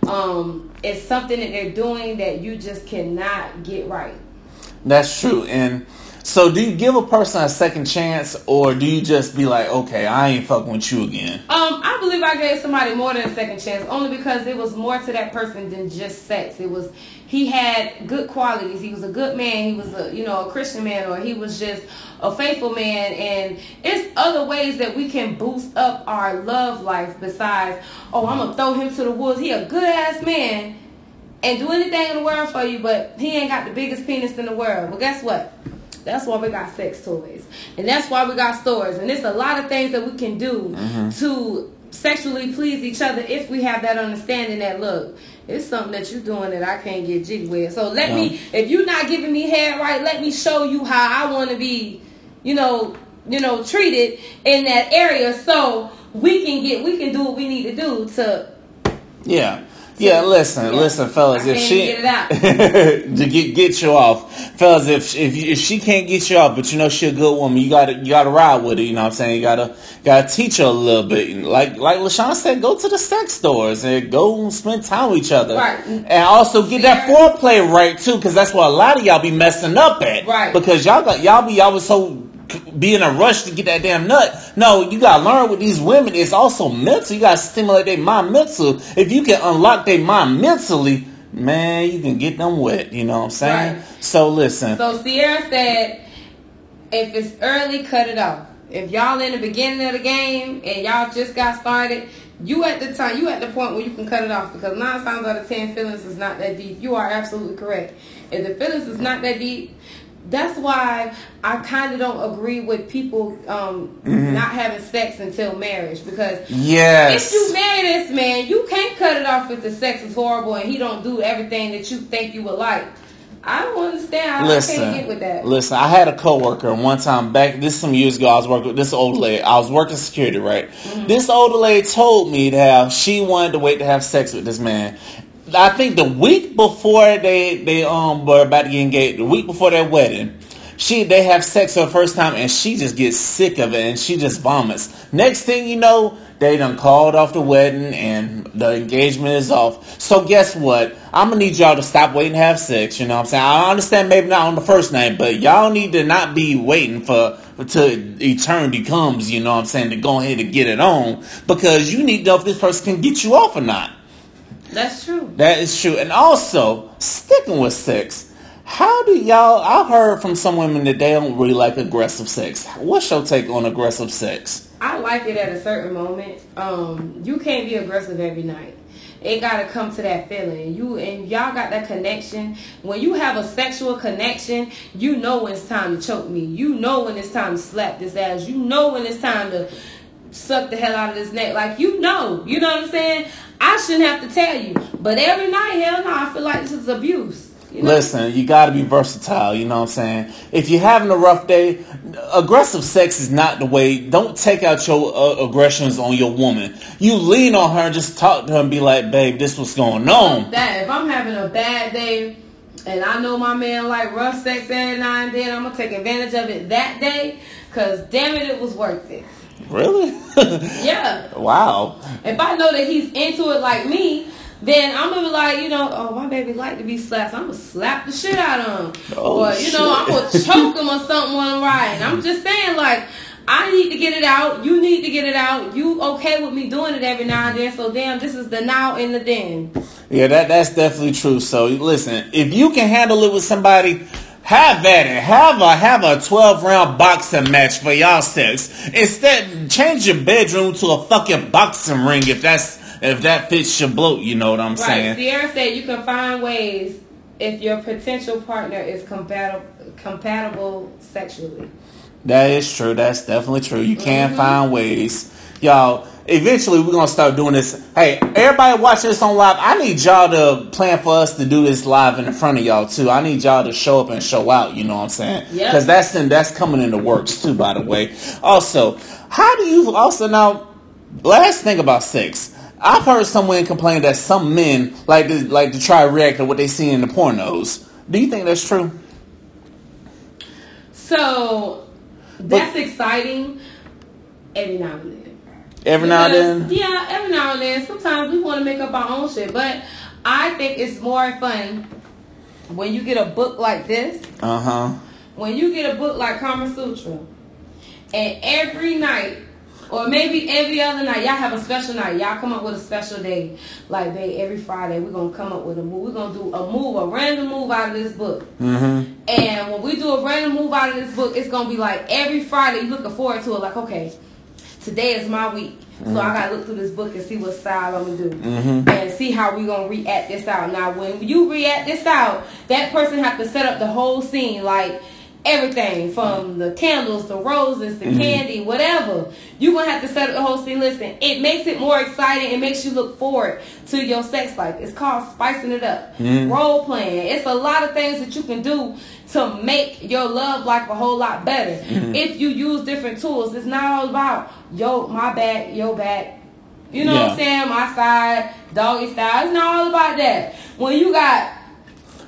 um, it's something that they're doing that you just cannot get right. That's true. And so, do you give a person a second chance, or do you just be like, okay, I ain't fucking with you again? Um, I believe I gave somebody more than a second chance, only because it was more to that person than just sex. It was he had good qualities. He was a good man. He was a you know a Christian man, or he was just a faithful man. And it's other ways that we can boost up our love life besides, oh, I'm gonna throw him to the wolves. He a good ass man and do anything in the world for you, but he ain't got the biggest penis in the world. Well, guess what? That's why we got sex toys. And that's why we got stores. And there's a lot of things that we can do mm-hmm. to sexually please each other if we have that understanding that look, it's something that you're doing that I can't get jig with. So let me if you're not giving me hair right, let me show you how I wanna be, you know, you know, treated in that area so we can get we can do what we need to do to Yeah. Yeah, listen, yeah. listen, fellas. if she get it out to get get you off, fellas, if if if she can't get you off, but you know she a good woman, you gotta you gotta ride with her. You know what I'm saying? You gotta gotta teach her a little bit. Like like LaShawn said, go to the sex stores and go spend time with each other, right? And also get that foreplay right too, because that's what a lot of y'all be messing up at, right? Because y'all got y'all be y'all was so be in a rush to get that damn nut. No, you gotta learn with these women. It's also mental. You gotta stimulate their mind mental. If you can unlock their mind mentally, man, you can get them wet. You know what I'm saying? Right. So listen. So Sierra said, if it's early, cut it off. If y'all in the beginning of the game and y'all just got started, you at the time, you at the point where you can cut it off because nine times out of ten, feelings is not that deep. You are absolutely correct. If the feelings is not that deep, that's why I kind of don't agree with people um, mm-hmm. not having sex until marriage because yes. if you marry this man, you can't cut it off if the sex is horrible and he don't do everything that you think you would like. I don't understand. listen, I can't get with that. Listen, I had a coworker one time back. This some years ago. I was working with this old lady. I was working security, right? Mm-hmm. This older lady told me that she wanted to wait to have sex with this man, I think the week before they they um were about to get engaged, the week before their wedding, she they have sex for the first time and she just gets sick of it and she just vomits. Next thing you know, they done called off the wedding and the engagement is off. So guess what? I'm gonna need y'all to stop waiting to have sex. You know what I'm saying? I understand maybe not on the first night, but y'all need to not be waiting for till eternity comes. You know what I'm saying? To go ahead and get it on because you need to know if this person can get you off or not. That's true. That is true. And also, sticking with sex, how do y'all? I've heard from some women that they don't really like aggressive sex. What's your take on aggressive sex? I like it at a certain moment. Um, you can't be aggressive every night. It gotta come to that feeling. You and y'all got that connection. When you have a sexual connection, you know when it's time to choke me. You know when it's time to slap this ass. You know when it's time to suck the hell out of this neck. Like you know, you know what I'm saying? I shouldn't have to tell you. But every night, hell no, I feel like this is abuse. You know? Listen, you got to be versatile. You know what I'm saying? If you're having a rough day, aggressive sex is not the way. Don't take out your uh, aggressions on your woman. You lean on her and just talk to her and be like, "Babe, this what's going on." That if I'm having a bad day and I know my man like rough sex every now and then, I'm gonna take advantage of it that day. Cause damn it, it was worth it. Really? Yeah. wow. If I know that he's into it like me, then I'm gonna be like, you know, oh my baby like to be slapped. I'm gonna slap the shit out of him, Oh, or you know, I'm gonna choke him or something when I'm riding. I'm just saying, like, I need to get it out. You need to get it out. You okay with me doing it every now and then? So damn, this is the now and the then. Yeah, that that's definitely true. So listen, if you can handle it with somebody, have at it. Have a have a twelve round boxing match for y'all sex. Instead, change your bedroom to a fucking boxing ring if that's if that fits your bloat. You know what I'm Right. saying? Sierra said you can find ways if your potential partner is compatible compatible sexually. That is true. That's definitely true. You can Mm-hmm. find ways, y'all. Eventually, we're gonna start doing this. Hey, everybody watching this on live, I need y'all to plan for us to do this live in front of y'all too. I need y'all to show up and show out. You know what I'm saying? Yep. Because that's in that's coming in the works too. By the way, also, how do you also now? Last thing about sex. I've heard someone complain that some men like to like to try to react to what they see in the pornos. Do you think that's true? So that's exciting every now and then. Every now and then. Yeah, every now and then. Sometimes we want to make up our own shit, but I think it's more fun when you get a book like this. Uh huh. When you get a book like Kama Sutra, and every night, or maybe every other night, y'all have a special night. Y'all come up with a special day. Like, babe, every Friday we're gonna come up with a move. We're gonna do a move, a random move out of this book. Mm-hmm. And when we do a random move out of this book, it's gonna be like every Friday you looking forward to it. Like, okay, today is my week, so I mm-hmm. gotta look through this book and see what style I'm gonna do, Mhm. and see how we gonna react this out. Now, when you react this out, that person have to set up the whole scene, like everything from the candles, the roses, the mm-hmm. candy, whatever. You gonna have to set up the whole scene. Listen, it makes it more exciting. It makes you look forward to your sex life. It's called spicing it up, mm-hmm. role playing. It's a lot of things that you can do to make your love life a whole lot better mm-hmm. if you use different tools. It's not all about yo my back, yo back. You know what I'm saying? My side, doggy style. It's not all about that. When you got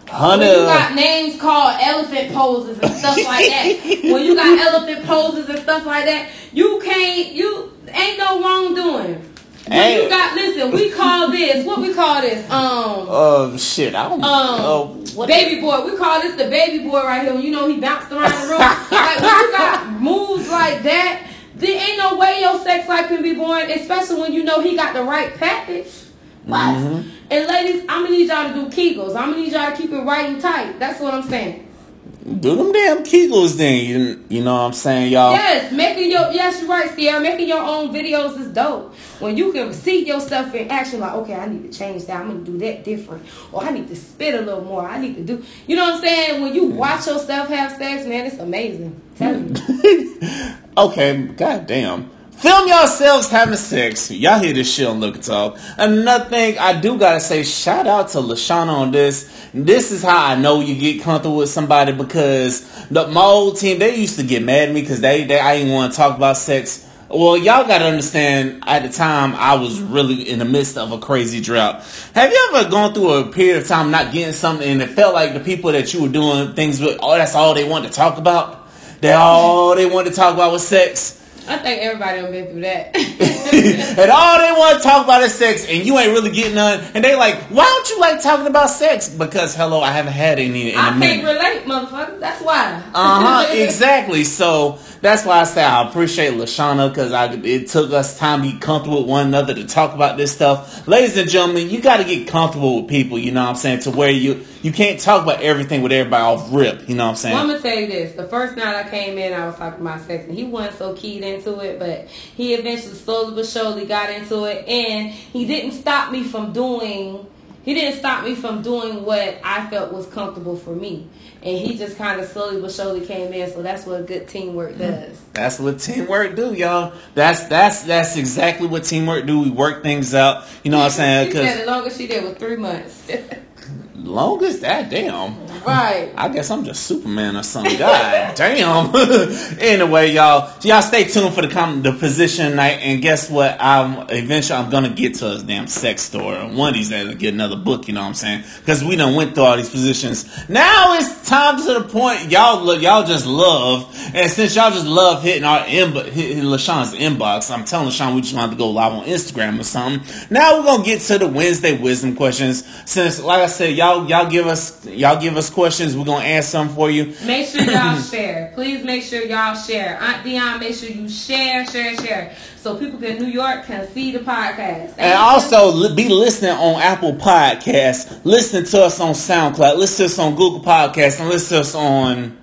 when Honey. you got names called elephant poses and stuff like that. when you got elephant poses and stuff like that, you can't. You ain't no wrongdoing. Hey. you got listen, we call this what we call this. Um, Oh shit! I don't. um, what? baby boy. We call this the baby boy right here. You know he bounced around the room. like when you got moves like that, there ain't no way your sex life can be boring. Especially when you know he got the right package. What? Mm-hmm. And ladies, I'm gonna need y'all to do Kegels. I'm gonna need y'all to keep it right and tight. That's what I'm saying. Do them damn Kegels then. You, you know what I'm saying, y'all? Yes, making your yes, you're right, Sierra. Making your own videos is dope. When you can see yourself in action, like, okay, I need to change that. I'm gonna do that different, or I need to spit a little more. I need to do, you know what I'm saying? When you watch yourself have sex, man, it's amazing. Tell you. Okay, goddamn. Film yourselves having sex. Y'all hear this shit on Liquor Talk. Another thing I do gotta say, shout out to Lashana on this. This is how I know you get comfortable with somebody because the, my old team, they used to get mad at me because they, they I didn't want to talk about sex. Well, y'all gotta understand, at the time, I was really in the midst of a crazy drought. Have you ever gone through a period of time not getting something and it felt like the people that you were doing things with, oh, that's all they wanted to talk about? They all they wanted to talk about was sex. I think everybody done been through that. and all they want to talk about is sex, and you ain't really getting none. And they like, why don't you like talking about sex? Because hello, I haven't had any in a I can't minute. relate, motherfucker. That's why. Uh huh. Exactly. So that's why I say I appreciate Lashana because I it took us time to get comfortable with one another to talk about this stuff. Ladies and gentlemen, you got to get comfortable with people. You know what I'm saying? To where you you can't talk about everything with everybody off rip. You know what I'm saying? Well, I'm gonna tell you this. The first night I came in, I was talking about sex, and he wasn't so keyed into it, but he eventually, slowly but surely, got into it, and he didn't stop me from doing. He didn't stop me from doing what I felt was comfortable for me, and he just kind of slowly but surely came in. So that's what good teamwork hmm. does. That's what teamwork do, y'all. That's that's that's exactly what teamwork do. We work things out. You know what I'm saying? She 'Cause- said the longest she did was three months. longest? That damn. Right. I guess I'm just Superman or something. God damn. anyway, y'all, y'all stay tuned for the com- the position night, and guess what? I'm eventually I'm gonna get to a damn sex store. One of these days, I'll get another book. You know what I'm saying? Because we done went through all these positions. Now it's time to the point y'all look, y'all just love, and since y'all just love hitting our inbox, hitting Lashawn's inbox, I'm telling Lashawn we just want to go live on Instagram or something. Now we're gonna get to the Wednesday wisdom questions. Since, like I said, y'all y'all give us y'all give us questions. We're gonna ask them for you. Make sure y'all share. Please make sure y'all share. Aunt Dion, make sure you share, share, share, so people in New York can see the podcast. Thank And also li- be listening on Apple Podcasts. Listen to us on SoundCloud. Listen to us on Google Podcasts, and listen to us on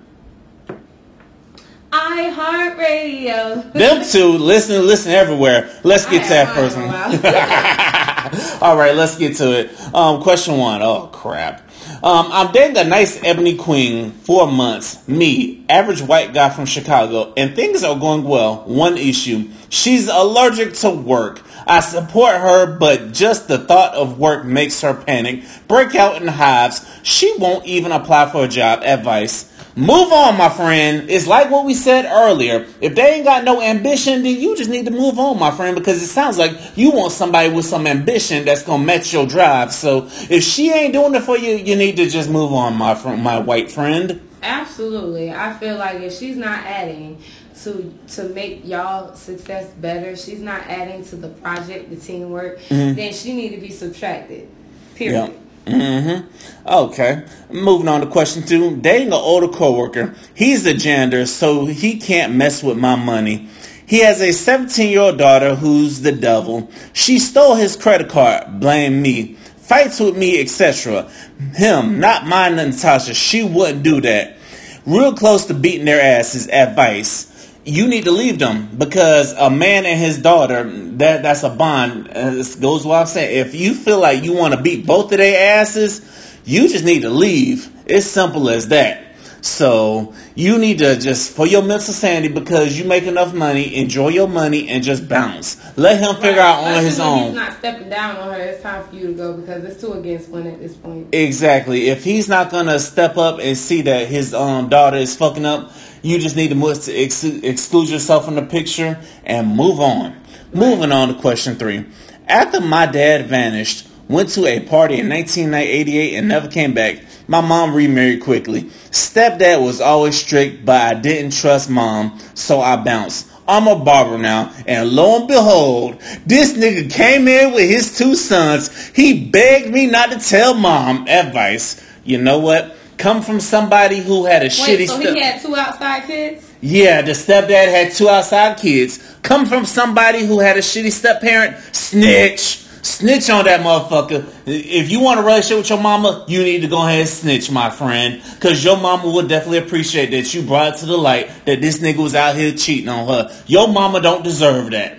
iHeartRadio. them two. Listen, listen everywhere. Let's get I to that have first mine one. for a while. All right, let's get to it. Um, question one. Oh crap. Um, I'm dating a nice ebony queen. Four months. Me, average white guy from Chicago, and things are going well. One issue: she's allergic to work. I support her, but just the thought of work makes her panic, break out in hives. She won't even apply for a job. Advice. Move on, my friend. It's like what we said earlier. If they ain't got no ambition, then you just need to move on, my friend, because it sounds like you want somebody with some ambition that's gonna match your drive. So if she ain't doing it for you, you need to just move on, my friend, my white friend. Absolutely. I feel like if she's not adding to to make y'all success better, she's not adding to the project, the teamwork, mm-hmm. then she need to be subtracted. Period. Yeah. Mm-hmm. Okay. Moving on to question two. Dating an older coworker. He's the janitor, so he can't mess with my money. He has a 17 year old daughter who's the devil. She stole his credit card. Blame me. Fights with me, etc. Him, not mine, Natasha. She wouldn't do that. Real close to beating their asses. Advice you need to leave them because a man and his daughter that that's a bond it goes without saying if you feel like you want to beat both of their asses you just need to leave it's simple as that so you need to just for your mental sanity because you make enough money enjoy your money and just bounce let him figure out on his own He's not stepping down on her. It's time for you to go because it's two against one at this point. Exactly. If he's not gonna step up and see that his um, daughter is fucking up, you just need to to ex- exclude yourself from the picture and move on. Moving on to question three. After my dad vanished, went to a party in 1988 and never came back. My mom remarried quickly. Stepdad was always strict, but I didn't trust mom, so I bounced. I'm a barber now, and lo and behold, this nigga came in with his two sons. He begged me not to tell mom. Advice. You know what? Come from somebody who had a shitty Wait, so step- he had two outside kids? yeah, the stepdad had two outside kids. Come from somebody who had a shitty step parent. Snitch. Snitch on that motherfucker. If you want a relationship with your mama, you need to go ahead and snitch, my friend. Cause your mama would definitely appreciate that you brought it to the light that this nigga was out here cheating on her. Your mama don't deserve that.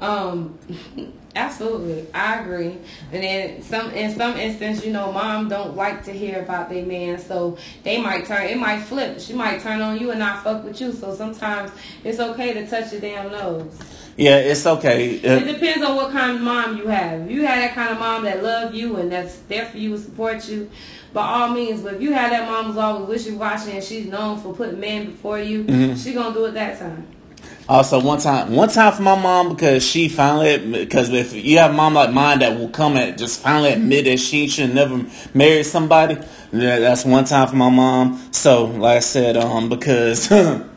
Um, absolutely, I agree. And then some, in some instance, you know, mom don't like to hear about their man, so they might turn. It might flip. She might turn on you and not fuck with you. So sometimes it's okay to touch your damn nose. Yeah, it's okay. It Uh, depends on what kind of mom you have. If you have that kind of mom that love you and that's there for you and support you, by all means. But if you have that mom who's always wishy-washy and she's known for putting men before you, Mm-hmm. she gonna do it that time. Also, one time, one time for my mom because she finally, because if you have mom like mine that will come and just finally admit that she should never marry somebody, that's one time for my mom. So, like I said, um, because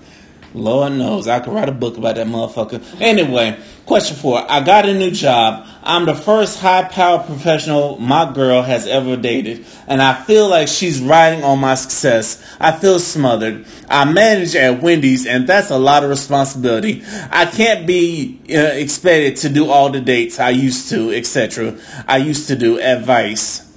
Lord knows I could write a book about that motherfucker. Anyway, question four: I got a new job. I'm the first high-powered professional my girl has ever dated, and I feel like she's riding on my success. I feel smothered. I manage at Wendy's, and that's a lot of responsibility. I can't be uh, expected to do all the dates I used to, etc. I used to do. Advice.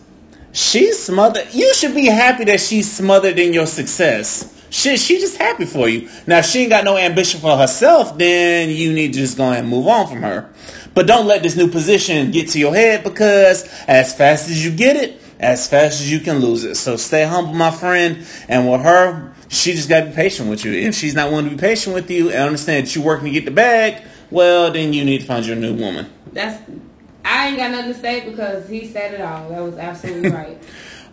She's smothered. You should be happy that she's smothered in your success. Shit, she just happy for you. Now, if she ain't got no ambition for herself, then you need to just go ahead and move on from her. But don't let this new position get to your head because as fast as you get it, as fast as you can lose it. So stay humble, my friend. And with her, she just gotta be patient with you. If she's not willing to be patient with you and understand that you're working to get the bag, well, then you need to find your new woman. That's I ain't got nothing to say because he said it all. That was absolutely right.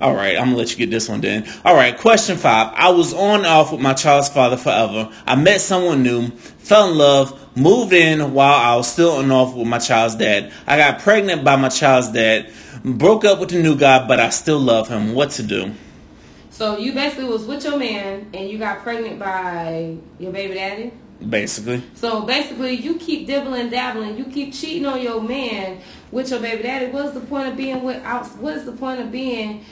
All right, I'm gonna let you get this one then. All right, question five. I was on and off with my child's father forever. I met someone new, fell in love, moved in while I was still on and off with my child's dad. I got pregnant by my child's dad, broke up with the new guy, but I still love him. What to do? So you basically was with your man and you got pregnant by your baby daddy? Basically. So basically you keep dibbling dabbling, you keep cheating on your man with your baby daddy. What's the point of being without what's the point of being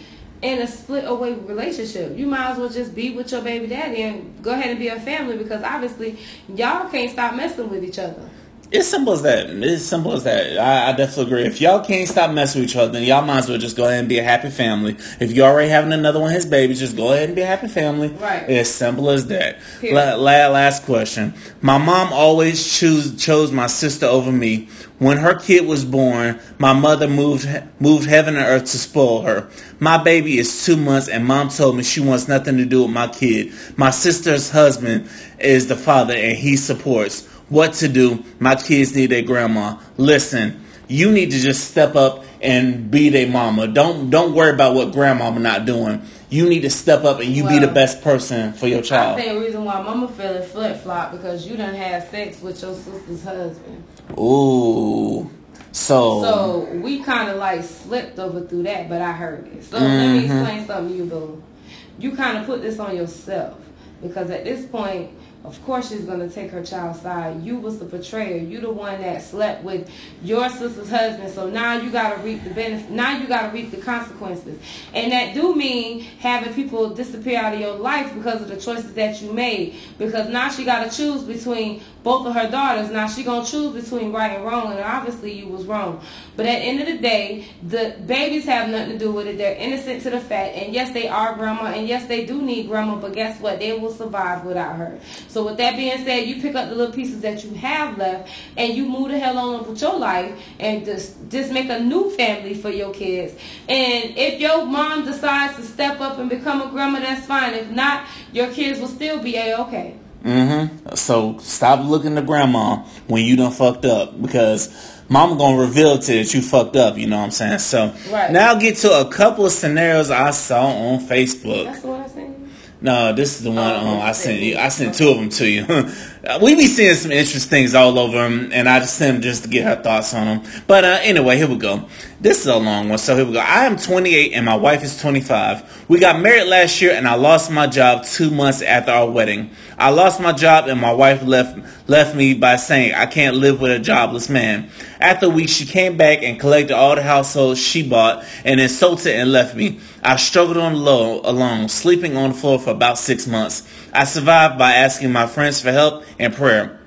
in a split away relationship. You might as well just be with your baby daddy and go ahead and be a family because obviously y'all can't stop messing with each other. It's simple as that. It's simple as that. I, I, definitely agree. If y'all can't stop messing with each other, then y'all might as well just go ahead and be a happy family. If you already having another one of his babies, just go ahead and be a happy family. Right. It's simple as that. La, la, last question. My mom always choose chose my sister over me. When her kid was born, my mother moved moved heaven and earth to spoil her. My baby is two months, and mom told me she wants nothing to do with my kid. My sister's husband is the father, and he supports what to do. My kids need their grandma. Listen, you need to just step up and be their mama. Don't don't worry about what grandmama not doing. You need to step up and you well, be the best person for your child. I think the reason why mama feeling flip flop because you done had sex with your sister's husband. Ooh. So So we kinda like slipped over through that, but I heard it. So mm-hmm. let me mm-hmm. explain something to you, boo. You kinda put this on yourself. Because at this point of course she's going to take her child's side. You was the betrayer. You the one that slept with your sister's husband. So now you got to reap the benefit. Now you got to reap the consequences. And that do mean having people disappear out of your life because of the choices that you made. Because now she got to choose between both of her daughters. Now she to choose between right and wrong. And obviously you was wrong. But at the end of the day, the babies have nothing to do with it. They're innocent to the fact. And yes, they are grandma. And yes, they do need grandma. But guess what? They will survive without her. So with that being said, you pick up the little pieces that you have left and you move the hell on with your life and just just make a new family for your kids. And if your mom decides to step up and become a grandma, that's fine. If not, your kids will still be a okay. Mm-hmm. So stop looking to grandma when you done fucked up because mama gonna reveal to you that you fucked up, you know what I'm saying? So right. now get to a couple of scenarios I saw on Facebook. That's what I said. No, this is the one oh, um, I sent you. I sent two of them to you. we be seeing some interesting things all over them, and I just sent them just to get her thoughts on them. But uh, anyway, here we go. This is a long one, so here we go. I am 28 and my wife is 25. We got married last year, and I lost my job two months after our wedding. I lost my job, and my wife left left me by saying I can't live with a jobless man. After a week, she came back and collected all the households she bought, and insulted and left me. I struggled on low alone, sleeping on the floor for about six months. I survived by asking my friends for help and prayer.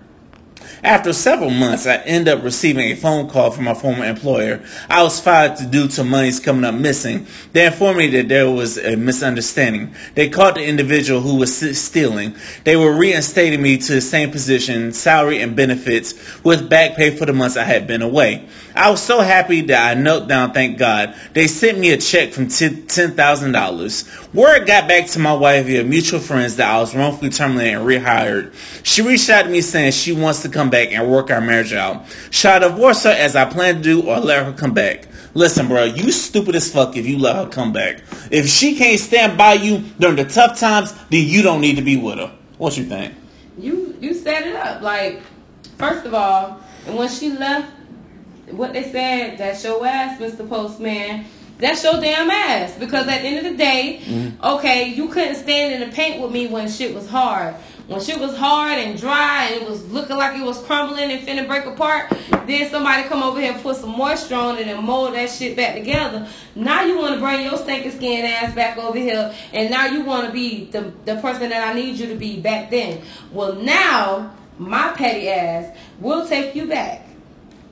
After several months, I ended up receiving a phone call from my former employer. I was fired due to monies coming up missing. They informed me that there was a misunderstanding. They caught the individual who was stealing. They were reinstating me to the same position, salary and benefits, with back pay for the months I had been away. I was so happy that I knelt down, thank God. They sent me a check from $10,000. Word got back to my wife via mutual friends that I was wrongfully terminated and rehired. She reached out to me saying she wants to come back and work our marriage out. Should I divorce her as I plan to do or let her come back? Listen, bro, you stupid as fuck if you let her come back. If she can't stand by you during the tough times, then you don't need to be with her. What you think? You you set it up. Like, first of all, and when she left, what they said, that's your ass, Mr. Postman. That's your damn ass. Because at the end of the day, mm-hmm. okay, you couldn't stand in the paint with me when shit was hard. When shit was hard and dry and it was looking like it was crumbling and finna break apart, then somebody come over here and put some moisture on it and mold that shit back together. Now you want to bring your stinking skin ass back over here, and now you want to be the the person that I need you to be back then. Well, now my petty ass will take you back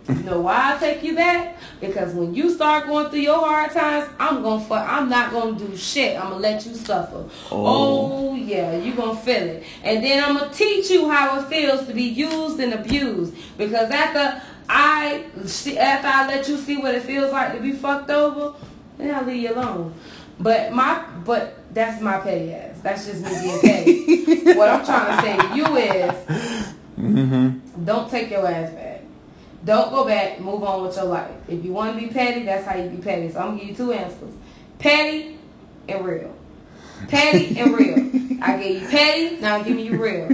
you know why I take you back? Because when you start going through your hard times, I'm gonna fuck. I'm not gonna do shit. I'm gonna let you suffer. Oh, oh yeah, you gonna feel it, and then I'm gonna teach you how it feels to be used and abused. Because after I after I let you see what it feels like to be fucked over, then I'll leave you alone. But my but that's my petty ass. That's just me being petty. what I'm trying to say to you is, mm-hmm. don't take your ass back Don't go back. Move on with your life. If you want to be petty, that's how you be petty. So I'm gonna give you two answers: petty and real. Petty and real. I gave you petty. Now give me giving you real.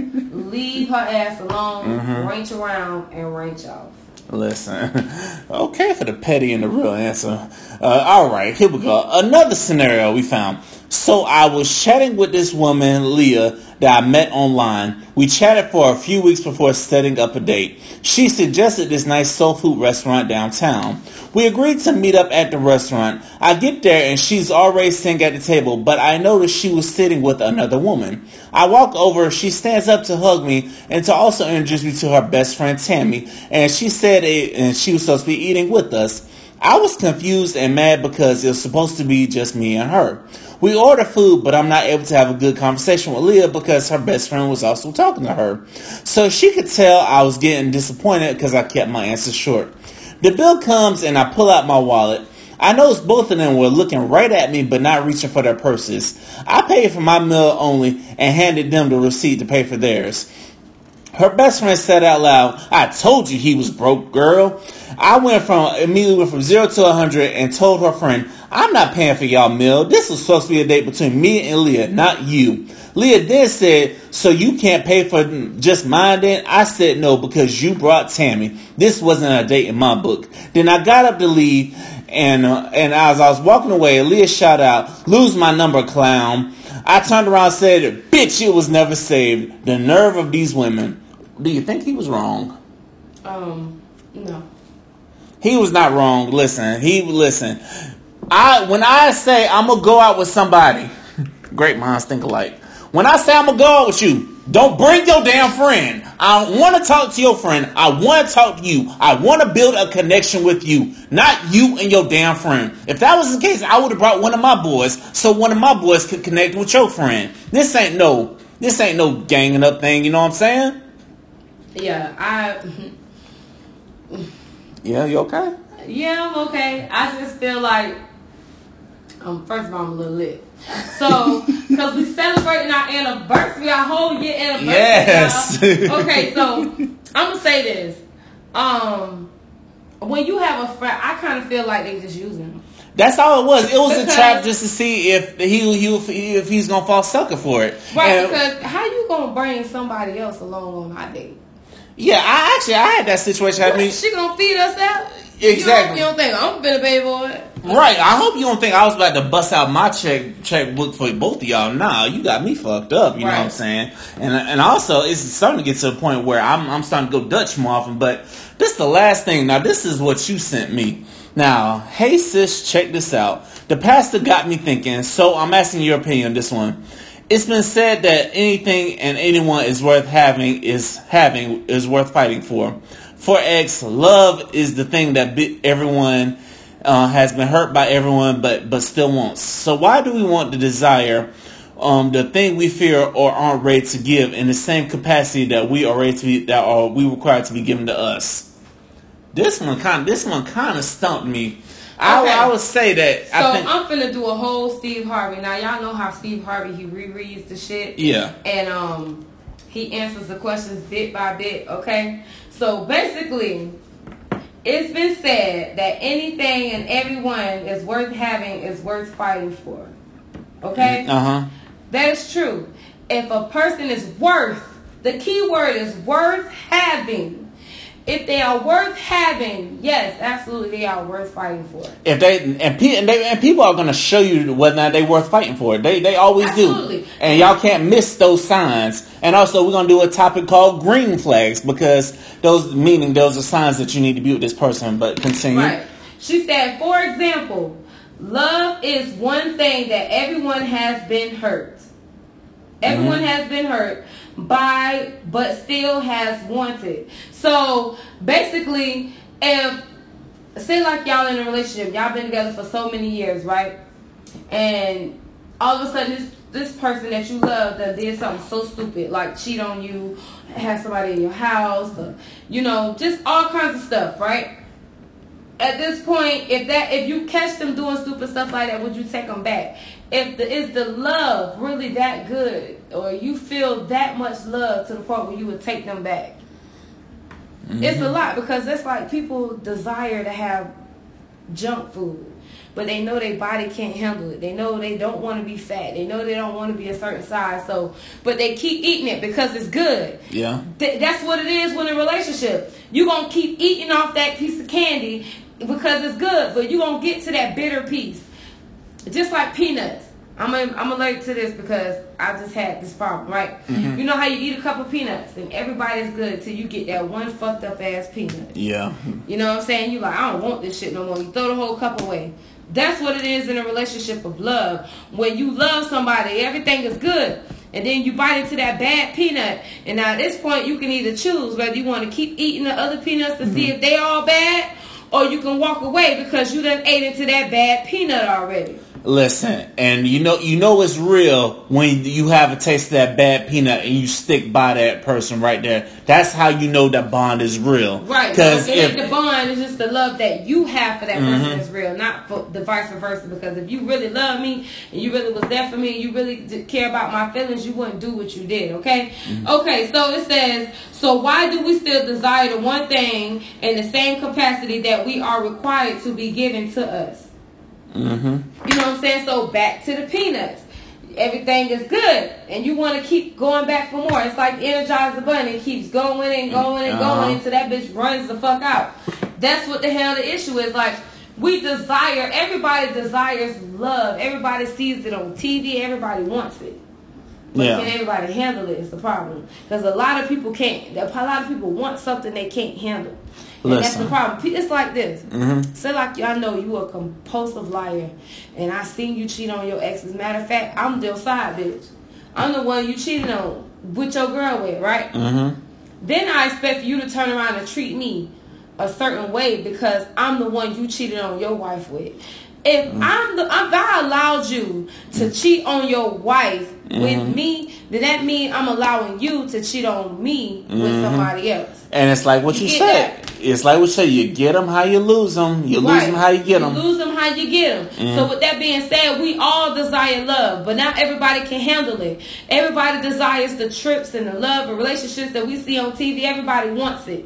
Leave her ass alone. Mm-hmm. Range around and range off. Listen, okay for the petty and the real answer. Uh, all right, here we go. Another scenario we found. So I was chatting with this woman, Leah, that I met online. We chatted for a few weeks before setting up a date. She suggested this nice soul food restaurant downtown. We agreed to meet up at the restaurant. I get there and she's already sitting at the table, but I noticed she was sitting with another woman. I walk over, she stands up to hug me and to also introduce me to her best friend Tammy, and she said it, and she was supposed to be eating with us. I was confused and mad because it was supposed to be just me and her. We order food, but I'm not able to have a good conversation with Leah because her best friend was also talking to her. So she could tell I was getting disappointed because I kept my answers short. The bill comes and I pull out my wallet. I noticed both of them were looking right at me but not reaching for their purses. I paid for my meal only and handed them the receipt to pay for theirs. Her best friend said out loud, I told you he was broke, girl. I went from immediately went from zero to a hundred and told her friend, I'm not paying for y'all meal. This was supposed to be a date between me and Leah, not you. Leah then said, so you can't pay for just mine then? I said no because you brought Tammy. This wasn't a date in my book. Then I got up to leave and, uh, and as I was walking away, Leah shouted out, lose my number, clown. I turned around and said, bitch, it was never saved. The nerve of these women. Do you think he was wrong? Um, no. He was not wrong. Listen, he listen. I when I say I'm gonna go out with somebody, great minds think alike. When I say I'm gonna go out with you, don't bring your damn friend. I want to talk to your friend. I want to talk to you. I want to build a connection with you, not you and your damn friend. If that was the case, I would have brought one of my boys so one of my boys could connect with your friend. This ain't no, this ain't no ganging up thing. You know what I'm saying? Yeah, I. yeah, you okay? Yeah, I'm okay. I just feel like um, first of all, I'm a little lit. So, because we celebrating our anniversary, our whole year anniversary. Yes. okay, so I'm gonna say this. Um, when you have a friend, I kind of feel like they just using him. That's all it was. It was because, a trap just to see if he, he if he's gonna fall sucker for it. Right? And, because how you gonna bring somebody else along on my date? Yeah, I actually I had that situation. What, I mean, she gonna feed us out? Exactly. You don't, you don't think I'm gonna baby boy? Right. I hope you don't think I was about to bust out my check checkbook for both of y'all. Nah, you got me fucked up. You right. know what I'm saying? And and also it's starting to get to a point where I'm I'm starting to go Dutch more often. But this is the last thing. Now this is what you sent me. Now, hey sis, check this out. The pastor got me thinking. So I'm asking your opinion on this one. It's been said that anything and anyone is worth having is having is worth fighting for. For X, love is the thing that everyone uh, has been hurt by everyone, but but still wants. So why do we want the desire, um, the thing we fear or aren't ready to give in the same capacity that we are ready to be that are we required to be given to us? This one kind this one kind of stumped me. I, okay. I, would say that. So I think, I'm finna do a whole Steve Harvey. Now y'all know how Steve Harvey he rereads the shit. Yeah. And um, he answers the questions bit by bit. Okay. So basically, it's been said that anything and everyone is worth having is worth fighting for. Okay? Uh huh. That is true. If a person is worth, the key word is worth having if they are worth having, yes, absolutely, they are worth fighting for. If they and, pe- and, they, and people are going to show you whether or not they worth fighting for. They they always absolutely. do, and y'all can't miss those signs. And also, we're going to do a topic called green flags because those meaning those are signs that you need to be with this person. But continue. Right. She said, for example, love is one thing that everyone has been hurt. Everyone mm-hmm. has been hurt by but still has wanted. So basically, if say like y'all in a relationship, y'all been together for so many years, right? And all of a sudden this this person that you love that did something so stupid, like cheat on you, have somebody in your house, or, you know, just all kinds of stuff, right? At this point, if that if you catch them doing stupid stuff like that, would you take them back? If the is the love really that good, or you feel that much love to the point where you would take them back? Mm-hmm. It's a lot because it's like people desire to have junk food but they know their body can't handle it. They know they don't want to be fat. They know they don't want to be a certain size. So, but they keep eating it because it's good. Yeah. Th- that's what it is when a relationship. You're going to keep eating off that piece of candy because it's good, but you're going to get to that bitter piece. Just like peanuts. I'm a, I'm allergic to this because I just had this problem, right? Mm-hmm. You know how you eat a couple peanuts and everybody's good until you get that one fucked up ass peanut. Yeah. You know what I'm saying? You like, I don't want this shit no more. You throw the whole cup away. That's what it is in a relationship of love. When you love somebody, everything is good. And then you bite into that bad peanut. And now at this point, you can either choose whether you want to keep eating the other peanuts to mm-hmm. see if they all bad, or you can walk away because you done ate into that bad peanut already. Listen, and you know you know it's real when you have a taste of that bad peanut and you stick by that person right there. That's how you know that bond is real. Right. Because if the bond is just the love that you have for that mm-hmm. person is real, not for the vice versa. Because if you really love me and you really was there for me, and you really care about my feelings, you wouldn't do what you did. Okay. Mm-hmm. Okay. So it says, so why do we still desire the one thing in the same capacity that we are required to be given to us? Mm-hmm. You know what I'm saying? So back to the peanuts. Everything is good, and you want to keep going back for more. It's like Energizer Bunny it keeps going and going and uh-huh. going until that bitch runs the fuck out. That's what the hell the issue is. Like we desire, everybody desires love. Everybody sees it on TV. Everybody wants it. But yeah. can everybody handle it? Is the problem because a lot of people can't. A lot of people want something they can't handle. And that's the problem. It's like this. Mm-hmm. Say like y'all know you a compulsive liar, and I seen you cheat on your ex. As a matter of fact, I'm the side bitch. I'm the one you cheated on with your girl with, right? Mm-hmm. Then I expect you to turn around and treat me a certain way because I'm the one you cheated on your wife with. If. I'm the, if I allowed you to cheat on your wife mm-hmm. with me, then that means I'm allowing you to cheat on me with mm-hmm. somebody else. And it's like what you, you said. That? It's like we say, you get them how you lose them. You right. lose them how you get them. You lose them how you get them. Mm-hmm. So with that being said, we all desire love, but not everybody can handle it. Everybody desires the trips and the love and relationships that we see on TV. Everybody wants it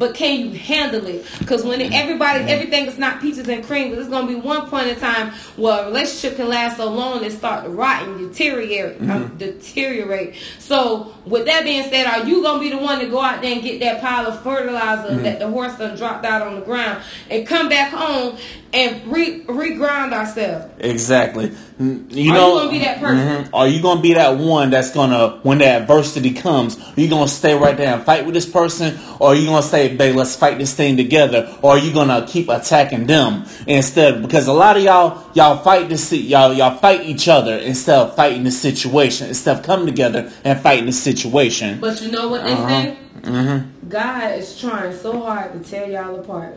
but can you handle it? Because when everybody, everything is not peaches and cream, but there's going to be one point in time where a relationship can last so long and start to rot and deteriorate. Um, mm-hmm. Um, deteriorate. So, with that being said, are you going to be the one to go out there and get that pile of fertilizer mm-hmm. that the horse done dropped out on the ground and come back home and re reground ourselves. Exactly. You are know, you gonna be that person? Mm-hmm. Are you gonna be that one that's gonna, when the adversity comes, are you gonna stay right there and fight with this person, or are you gonna say, "Babe, let's fight this thing together," or are you gonna keep attacking them instead? Because a lot of y'all, y'all fight this, y'all, y'all fight each other instead of fighting the situation, instead of coming together and fighting the situation. But you know what they uh-huh. say? Mm-hmm. God is trying so hard to tear y'all apart.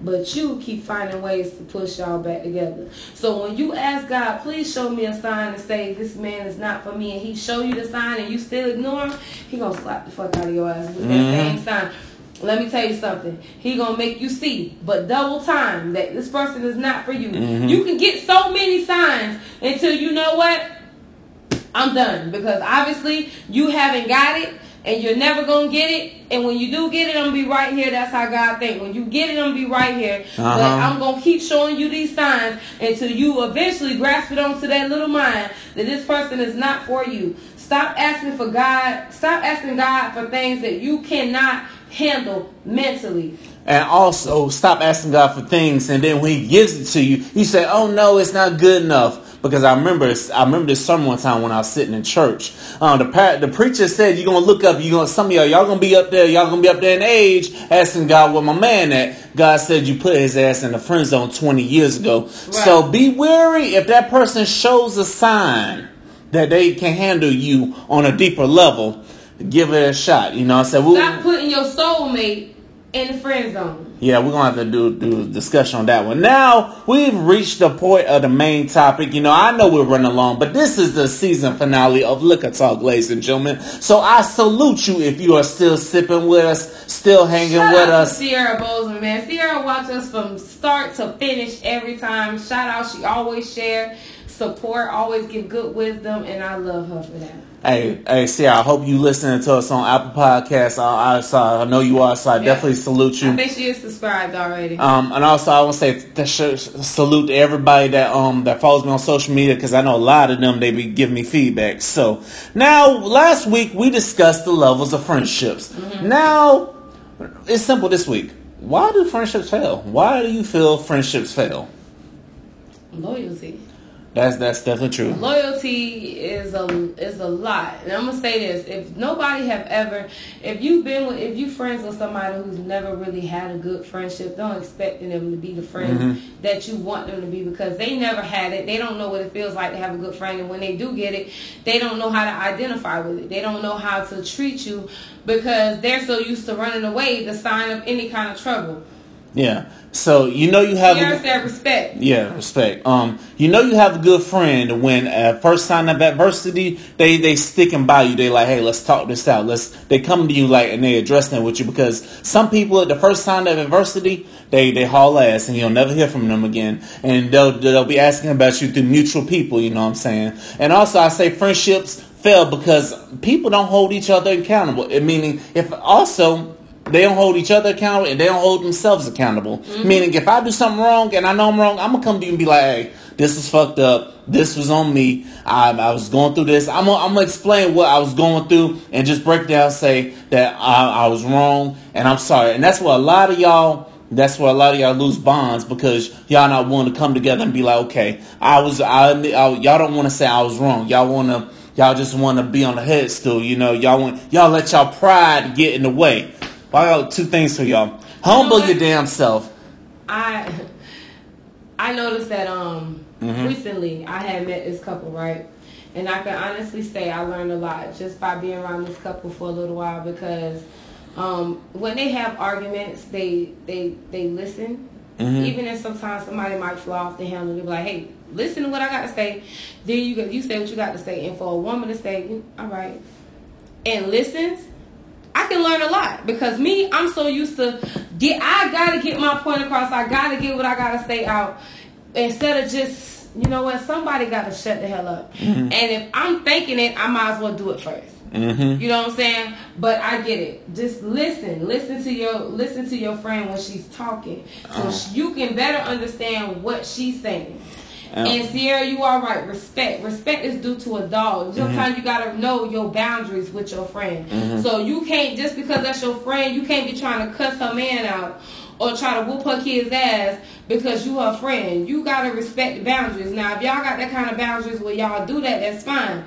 But you keep finding ways to push y'all back together. So when you ask God, please show me a sign and say this man is not for me, and he show you the sign and you still ignore him, he gonna slap the fuck out of your ass with mm-hmm. that same sign. Let me tell you something. He gonna make you see, but double time that this person is not for you. Mm-hmm. You can get so many signs until you know what? I'm done because obviously you haven't got it and you're never gonna get it. And when you do get it, I'm gonna be right here. That's how God think. When you get it, I'm gonna be right here. Uh-huh. But I'm gonna keep showing you these signs until you eventually grasp it onto that little mind that this person is not for you. Stop asking for God. Stop asking God for things that you cannot handle mentally. And also stop asking God for things, and then when He gives it to you, you say, "Oh no, it's not good enough." Because I remember I remember this sermon one time when I was sitting in church. Um, the the preacher said you're gonna look up. You gonna some of y'all y'all gonna be up there. Y'all gonna be up there in age asking God where my man at. God said you put his ass in the friend zone 20 years ago. Right. So be wary if that person shows a sign that they can handle you on a deeper level. Give it a shot. You know, I said, stop putting your soulmate in the friend zone. Yeah, we're gonna have to do do a discussion on that one. Now we've reached the point of the main topic. You know, I know we're running along, but this is the season finale of Liquor Talk, ladies and gentlemen. So I salute you if you are still sipping with us, still hanging Shout with us. Sierra Bozeman, man. Sierra watches us from start to finish every time. Shout out, she always share, support, always give good wisdom, and I love her for that. Hey, hey, see, I hope you listening to us on Apple Podcasts. I, I, I know you are, so I Yeah. definitely salute you. I think she is subscribed already. Um, and also I want to say th- salute to everybody that um that follows me on social media because I know a lot of them they be giving me feedback. So now last week we discussed the levels of friendships. Now it's simple this week. Why do friendships fail? Why do you feel friendships fail? Loyalty. That's that's definitely true. Loyalty is a is a lot, and I'm gonna say this: if nobody have ever, if you've been with, if you friends with somebody who's never really had a good friendship, don't expect them to be the friends Mm-hmm. that you want them to be because they never had it. They don't know what it feels like to have a good friend, and when they do get it, they don't know how to identify with it. They don't know how to treat you because they're so used to running away to sign up any kind of trouble. Yeah. So you know you have a- There's that respect. Yeah, respect. Um, you know you have a good friend when at first sign of adversity, they they sticking by you. They like, hey, let's talk this out. Let's. They come to you like and they addressing with you because some people at the first sign of adversity, they they haul ass and you'll never hear from them again. And they'll they'll be asking about you through mutual people. You know what I'm saying? And also I say friendships fail because people don't hold each other accountable. It meaning if also they don't hold each other accountable and they don't hold themselves accountable. Mm-hmm. Meaning, if I do something wrong and I know I'm wrong, I'm gonna come to you and be like, "Hey, this is fucked up. This was on me. I, I was going through this. I'm gonna, I'm gonna explain what I was going through and just break down, say that I, I was wrong and I'm sorry." And that's what a lot of y'all. That's where a lot of y'all lose bonds because y'all not willing to come together and be like, "Okay, I was. I, I y'all don't want to say I was wrong. Y'all want to." Y'all just want to be on the headstool, you know. Y'all want y'all let y'all pride get in the way. Well, I got two things for y'all. Humble what? your damn self. I I noticed that um Mm-hmm. recently I had met this couple, right? And I can honestly say I learned a lot just by being around this couple for a little while because um, when they have arguments, they they they listen. Mm-hmm. Even if sometimes somebody might fly off the handle, they be like, "Hey, listen to what I got to say." Then you go, you say what you got to say, and for a woman to say, "Mm, "All right," and listens, I can learn a lot because me, I'm so used to get. I gotta get my point across. I gotta get what I gotta say out instead of just you know what. Somebody gotta shut the hell up. And if I'm thinking it, I might as well do it 1st Mm-hmm. You know what I'm saying? But I get it. Just listen. Listen to your listen to your friend when she's talking, so sh you can better understand what she's saying. Yeah. And Sierra, you are right. Respect. Respect is due to a dog. Mm-hmm. Sometimes you gotta know your boundaries with your friend. Mm-hmm. So you can't just because that's your friend, you can't be trying to cuss her man out or try to whoop her kid's ass because you her friend. You gotta respect the boundaries. Now, if y'all got that kind of boundaries where y'all do that, that's fine.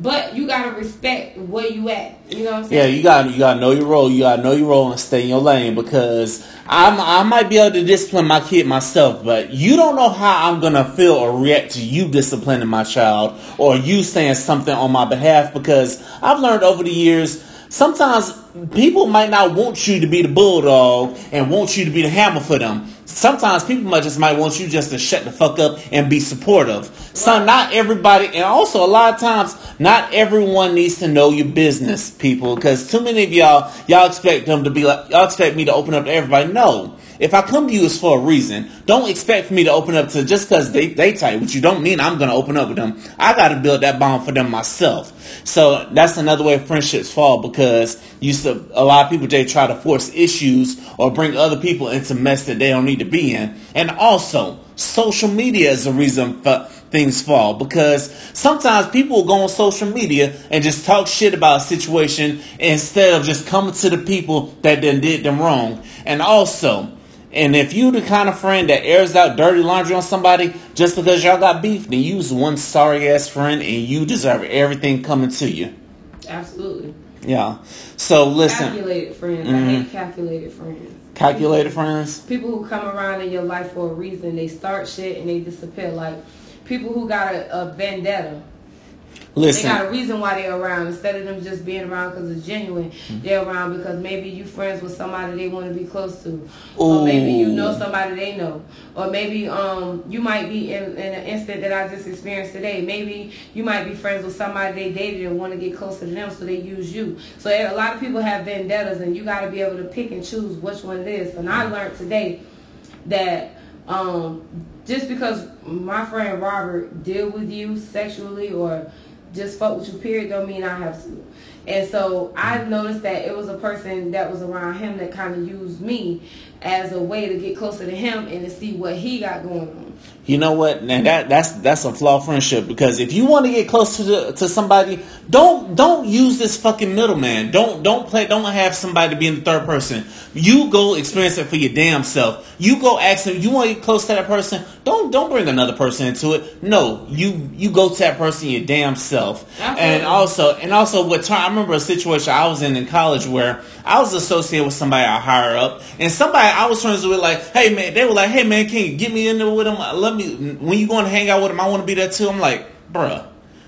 But you gotta respect where you at. You know what I'm Yeah, you gotta you got to know your role. You got to know your role and stay in your lane because I'm I might be able to discipline my kid myself, but you don't know how I'm gonna feel or react to you disciplining my child or you saying something on my behalf because I've learned over the years. Sometimes people might not want you to be the bulldog and want you to be the hammer for them. Sometimes people might just might want you just to shut the fuck up and be supportive. So not everybody, and also a lot of times, not everyone needs to know your business, people, because too many of y'all, y'all expect them to be like, y'all expect me to open up to everybody. No. If I come to you, it's for a reason. Don't expect for me to open up to just because they, they tight with you. Don't mean I'm going to open up with them. I got to build that bond for them myself. So that's another way friendships fall because used to, a lot of people, they try to force issues or bring other people into mess that they don't need to be in. And also, social media is a reason for things fall because sometimes people will go on social media and just talk shit about a situation instead of just coming to the people that then did them wrong. And also, and if you the kind of friend that airs out dirty laundry on somebody just because y'all got beef, then you's one sorry ass friend and you deserve everything coming to you. Absolutely. Yeah. So listen, Calculated friends. I Mm-hmm. hate calculated friends. calculated friends. people who come around in your life for a reason, they start shit and they disappear. Like people who got a, a vendetta. They got a reason why they're around instead of them just being around because it's genuine. Mm-hmm. They're around because maybe you friends with somebody they want to be close to, or maybe you know somebody they know, or maybe um you might be in, in an instant that I just experienced today. Maybe you might be friends with somebody they dated and want to get closer to them, so they use you. So a lot of people have vendettas, and you got to be able to pick and choose which one it is. And I learned today that um, just because my friend Robert deal with you sexually or just fuck with you. Period. Don't mean I have to. And so I noticed that it was a person that was around him that kind of used me as a way to get closer to him and to see what he got going on. You know what? And that that's that's a flawed friendship because if you want to get close to the, to somebody, don't don't use this fucking middleman. Don't don't play. Don't have somebody be in the third person. You go experience it for your damn self. You go ask them. You want to get close to that person? Don't don't bring another person into it. No, you you go to that person your damn self. Absolutely. And also and also what I remember a situation I was in in college where I was associated with somebody I higher up, and somebody I was friends with like, hey man, they were like, hey man, can you get me in there with them? Let me when you going to hang out with them, I want to be there too. I'm like, bruh,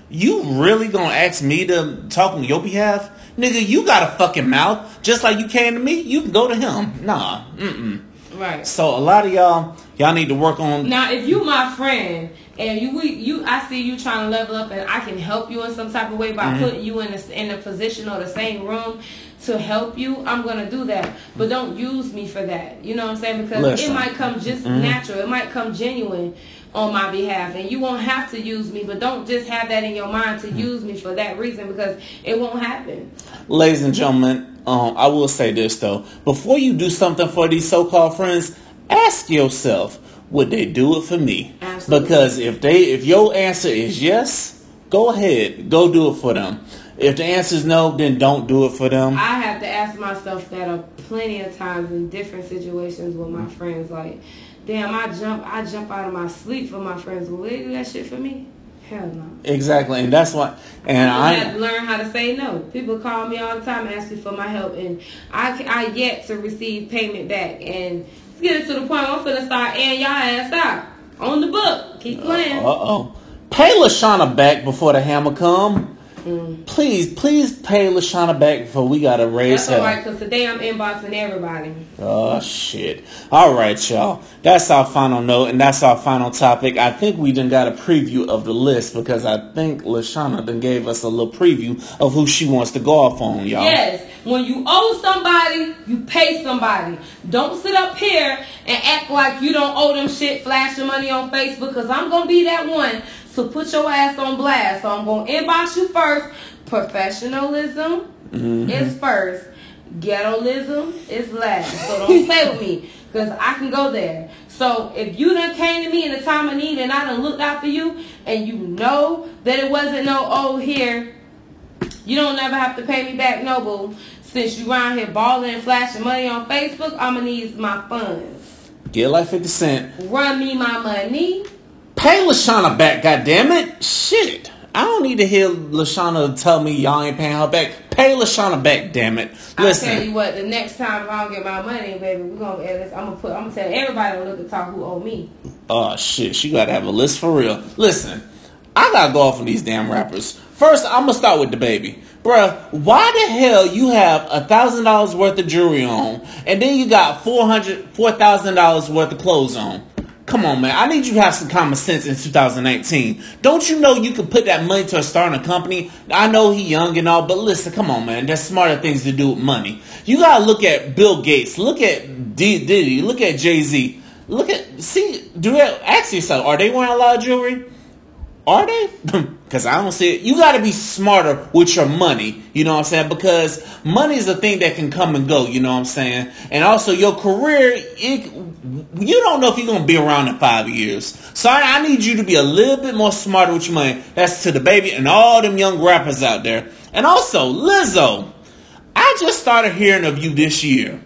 you really gonna ask me to talk on your behalf? Nigga, you got a fucking mouth. Just like you came to me, you can go to him. Nah, mm-mm. Right. So a lot of y'all, y'all need to work on. Now, if you my friend and you we, you I see you trying to level up and I can help you in some type of way by Mm-hmm. putting you in a, in a position or the same room to help you, I'm gonna do that. But don't use me for that. You know what I'm saying? Because Listen. Mm-hmm. it might come just natural. It might come genuine on my behalf, and you won't have to use me. But don't just have that in your mind Mm-hmm. to use me for that reason because it won't happen. Ladies and gentlemen, um, I will say this though: before you do something for these so-called friends, ask yourself, would they do it for me? Absolutely. Because if they, if your answer is yes, go ahead, go do it for them. If the answer is no, then don't do it for them. I have to ask myself that a plenty of times in different situations with my friends. Like, damn, I jump, I jump out of my sleep for my friends. Will they do that shit for me? Hell no. Exactly, and that's why. And I have to learn how to say no. People call me all the time asking for my help, and I I yet to receive payment back. And it's getting to the point where I'm finna start and y'all ass out on the book. Keep playing. uh oh, pay Lashana back before the hammer come. Mm. Please, please pay Lashana back before we gotta raise That's hell. alright, cause today I'm inboxing everybody. Oh shit! All right, y'all. That's our final note, and that's our final topic. I think we done got a preview of the list because I think Lashana done gave us a little preview of who she wants to go off on, y'all. Yes, when you owe somebody, you pay somebody. Don't sit up here and act like you don't owe them shit, flash your money on Facebook, because I'm going to be that one. So put your ass on blast. So I'm to inbox you first. Professionalism mm-hmm. is first. Ghettoism is last. So don't play with me, because I can go there. So if you done came to me in the time of need and I done looked out for you, and you know that it wasn't no, oh, here, you don't never have to pay me back, no boo. Since you around here balling and flashing money on Facebook, I'ma need my funds. Get like fifty cent. Run me my money. Pay Lashana back, goddammit. Shit. I don't need to hear Lashana tell me y'all ain't paying her back. Pay Lashana back, damn it. I'll Listen. tell you what, the next time if I don't get my money, baby, we're gonna eh, add this. I'm gonna put I'm gonna tell everybody on Liquor Talk who owe me. Oh shit, she gotta have a list for real. Listen, I gotta go off on these damn rappers. First, I'm gonna start with DaBaby. Bruh, why the hell you have a thousand dollars worth of jewelry on and then you got four hundred four thousand dollars worth of clothes on? Come on, man. I need you to have some common sense in 2019. Don't you know you can put that money to starting a company? I know he young and all, but listen, come on, man. There's smarter things to do with money. You gotta look at Bill Gates. Look at D- Diddy. Look at Jay Z. Look at see. Do that? Ask yourself: Are they wearing a lot of jewelry? Are they? Because I don't see it. You got to be smarter with your money. You know what I'm saying? Because money is a thing that can come and go. You know what I'm saying? And also your career, it, you don't know if you're to be around in five years. So I, I need you to be a little bit more smarter with your money. That's to DaBaby and all them young rappers out there. And also Lizzo. I just started hearing of you this year.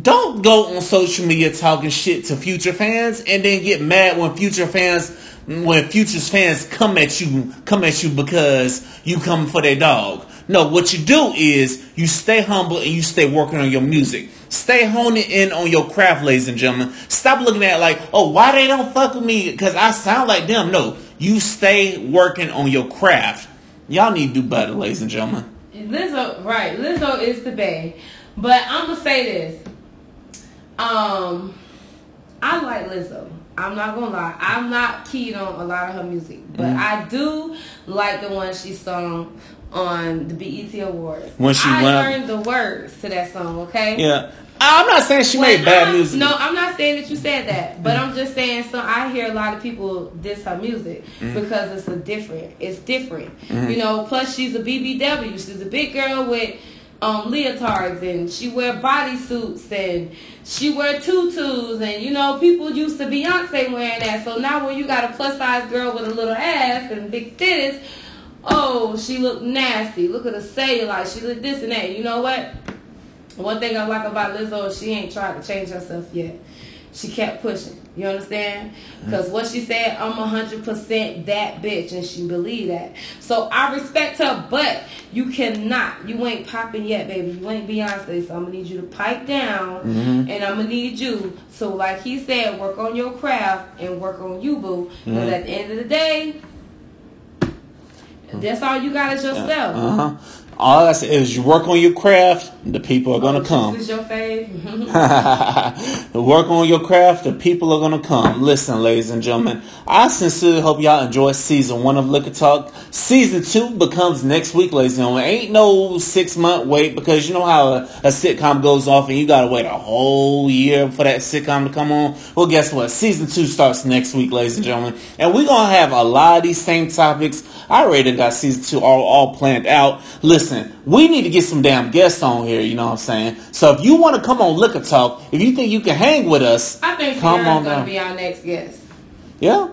Don't go on social media talking shit to Future fans and then get mad when Future fans when Future's fans come at you come at you because you come for their dog. No, what you do is you stay humble and you stay working on your music. Stay honing in on your craft, ladies and gentlemen. Stop looking at it like, oh, why they don't fuck with me because I sound like them. No, you stay working on your craft. Y'all need to do better, ladies and gentlemen. Lizzo, right? Lizzo is the bae, but I'm gonna say this. Um, I like Lizzo. I'm not gonna lie. I'm not keyed on a lot of her music, but Mm-hmm. I do like the one she sung on the BET Awards. When she I went learned the words to that song. Okay. Yeah, I'm not saying she When made bad I- music. No, I'm not saying that you said that, but I'm just saying. So I hear a lot of people diss her music mm-hmm. because it's a different. It's different, mm-hmm. you know. Plus, she's a BBW. She's a big girl with um, leotards and she wear bodysuits and she wear tutus and you know people used to Beyonce wearing that. So now when you got a plus size girl with a little ass and big titties, oh she looked nasty. Look at the cellulite. She look this and that. You know what? One thing I like about Lizzo, is she ain't tried to change herself yet. She kept pushing. You understand? Because what she said, I'm 100% that bitch, and she believed that. So I respect her, but you cannot. You ain't popping yet, baby. You ain't Beyonce, so I'm going to need you to pipe down, mm-hmm. and I'm going to need you. So, like he said, work on your craft and work on you, boo. Because mm-hmm. at the end of the day, that's all you got is yourself. Uh-huh. All I say is you work on your craft, the people are gonna oh, come. This is your fave. work on your craft, the people are gonna come. Listen, ladies and gentlemen, I sincerely hope y'all enjoy season one of Liquor Talk. Season two becomes next week, ladies and gentlemen. Ain't no six month wait because you know how a, a sitcom goes off and you gotta wait a whole year for that sitcom to come on. Well, guess what? Season two starts next week, ladies and gentlemen, and we're gonna have a lot of these same topics. I already got season two all, all planned out. Listen, we need to get some damn guests on here. You know what I'm saying? So if you want to come on Liquor Talk, if you think you can hang with us, I think come Sierra's on gonna be our next guest. Yeah.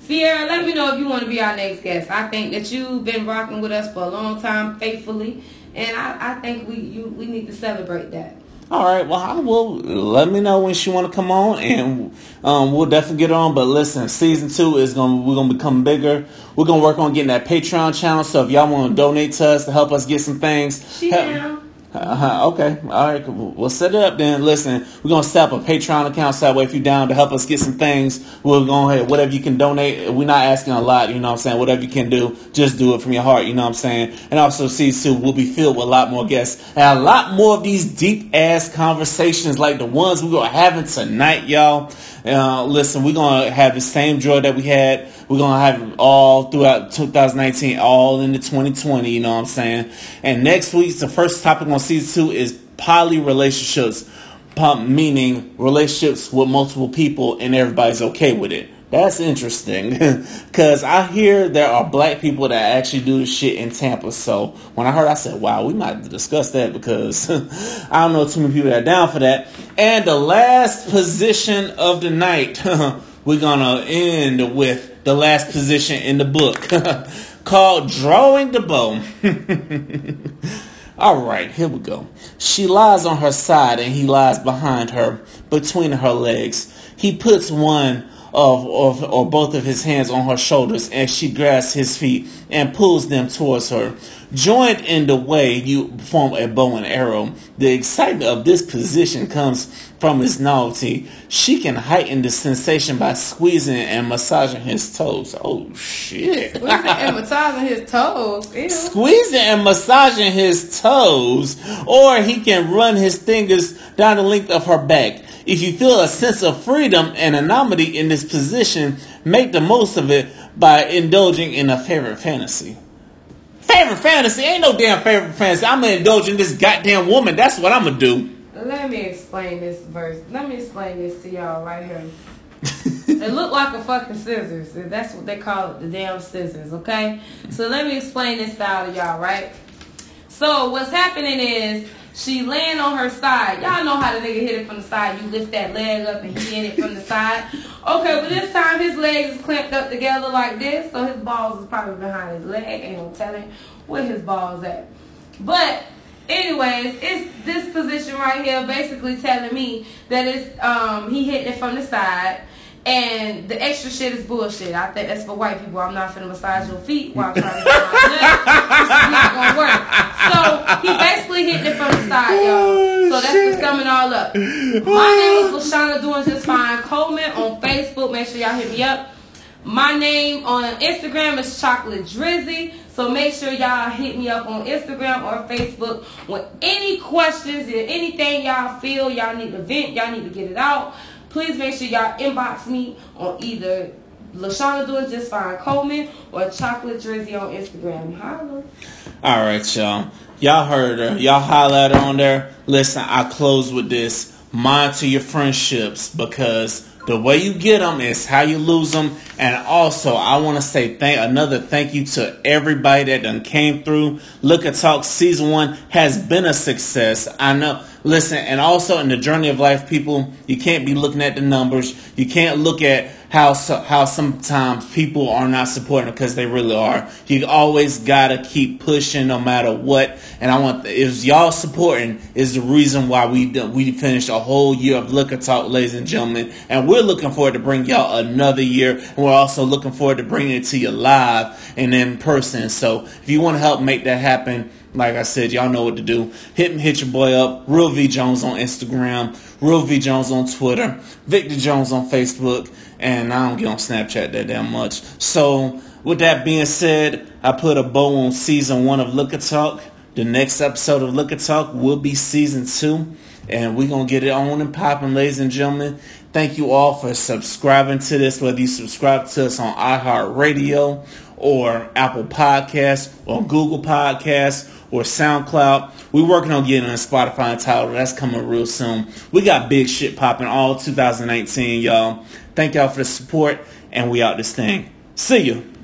Sierra, let me know if you want to be our next guest. I think that you've been rocking with us for a long time, faithfully, and I, I think we you, we need to celebrate that. All right. Well, I will let me know when she want to come on, and um, we'll definitely get on. But listen, season two is gonna we're gonna become bigger. We're gonna work on getting that Patreon channel. So if y'all want to donate to us to help us get some things, she help, uh-huh. Okay. All right. We'll set it up then. Listen, we're to set up a Patreon account so that way if you're down to help us get some things, we'll go ahead. Whatever you can donate. We're not asking a lot, you know what I'm saying? Whatever you can do, just do it from your heart, you know what I'm saying? And also, season two will be filled with a lot more guests and a lot more of these deep ass conversations like the ones we are having tonight, y'all. Uh, listen, we're to have the same joy that we had we're gonna have all throughout 2019, all into 2020. You know what I'm saying? And next week's the first topic on season two is poly relationships, meaning relationships with multiple people and everybody's okay with it. That's interesting because I hear there are black people that actually do this shit in Tampa. So when I heard, I said, "Wow, we might discuss that because I don't know too many people that are down for that." And the last position of the night, we're gonna end with the last position in the book called Drawing the Bow. All right, here we go. She lies on her side and he lies behind her, between her legs. He puts one of, of or both of his hands on her shoulders and she grasps his feet and pulls them towards her. Joined in the way you form a bow and arrow, the excitement of this position comes from his novelty. She can heighten the sensation by squeezing and massaging his toes. Oh shit! Squeezing and massaging his toes. Ew. Squeezing and massaging his toes, or he can run his fingers down the length of her back. If you feel a sense of freedom and anonymity in this position, make the most of it by indulging in a favorite fantasy. Favorite fantasy? Ain't no damn favorite fantasy. I'm gonna indulge in this goddamn woman. That's what I'm gonna do. Let me explain this verse. Let me explain this to y'all right here. it looked like a fucking scissors. That's what they call it, the damn scissors, okay? So let me explain this style to y'all, right? So what's happening is she laying on her side. Y'all know how the nigga hit it from the side. You lift that leg up and he hit it from the side. Okay, but this time his legs is clamped up together like this, so his balls is probably behind his leg. Ain't no telling where his balls at. But anyways, it's this position right here basically telling me that it's um he hit it from the side and the extra shit is bullshit. I think that's for white people. I'm not finna massage your feet while I'm trying to get my nuts. This is not gonna work. So he basically hit it from the side, y'all. So that's what's coming all up. My name is Lashana doing just fine. Coleman on Facebook. Make sure y'all hit me up. My name on Instagram is Chocolate Drizzy. So make sure y'all hit me up on Instagram or Facebook with any questions and anything y'all feel y'all need to vent, y'all need to get it out please make sure y'all inbox me on either Lashana doing just fine Coleman or Chocolate Drizzy on Instagram. Holla. All right, y'all. Y'all heard her. Y'all highlighted on there. Listen, I close with this. monitor your friendships because the way you get them is how you lose them. And also, I want to say thank another thank you to everybody that done came through. Liquor Talk season one has been a success. I know. Listen, and also in the journey of life, people, you can't be looking at the numbers. You can't look at how how sometimes people are not supporting because they really are. You always gotta keep pushing no matter what. And I want is y'all supporting is the reason why we we finished a whole year of look Liquor Talk, ladies and gentlemen. And we're looking forward to bring y'all another year. And we're also looking forward to bringing it to you live and in person. So if you want to help make that happen like I said, y'all know what to do. Hit hit your boy up. Real V Jones on Instagram. Real V Jones on Twitter. Victor Jones on Facebook. And I don't get on Snapchat that damn much. So with that being said, I put a bow on season one of Liquor Talk. The next episode of Liquor Talk will be season two. And we're to get it on and popping, ladies and gentlemen. Thank you all for subscribing to this, whether you subscribe to us on iHeartRadio or Apple Podcasts or Google Podcasts or SoundCloud. We're working on getting on Spotify and. That's coming real soon. We got big shit popping all 2019, y'all. Thank y'all for the support, and we out this thing. See you.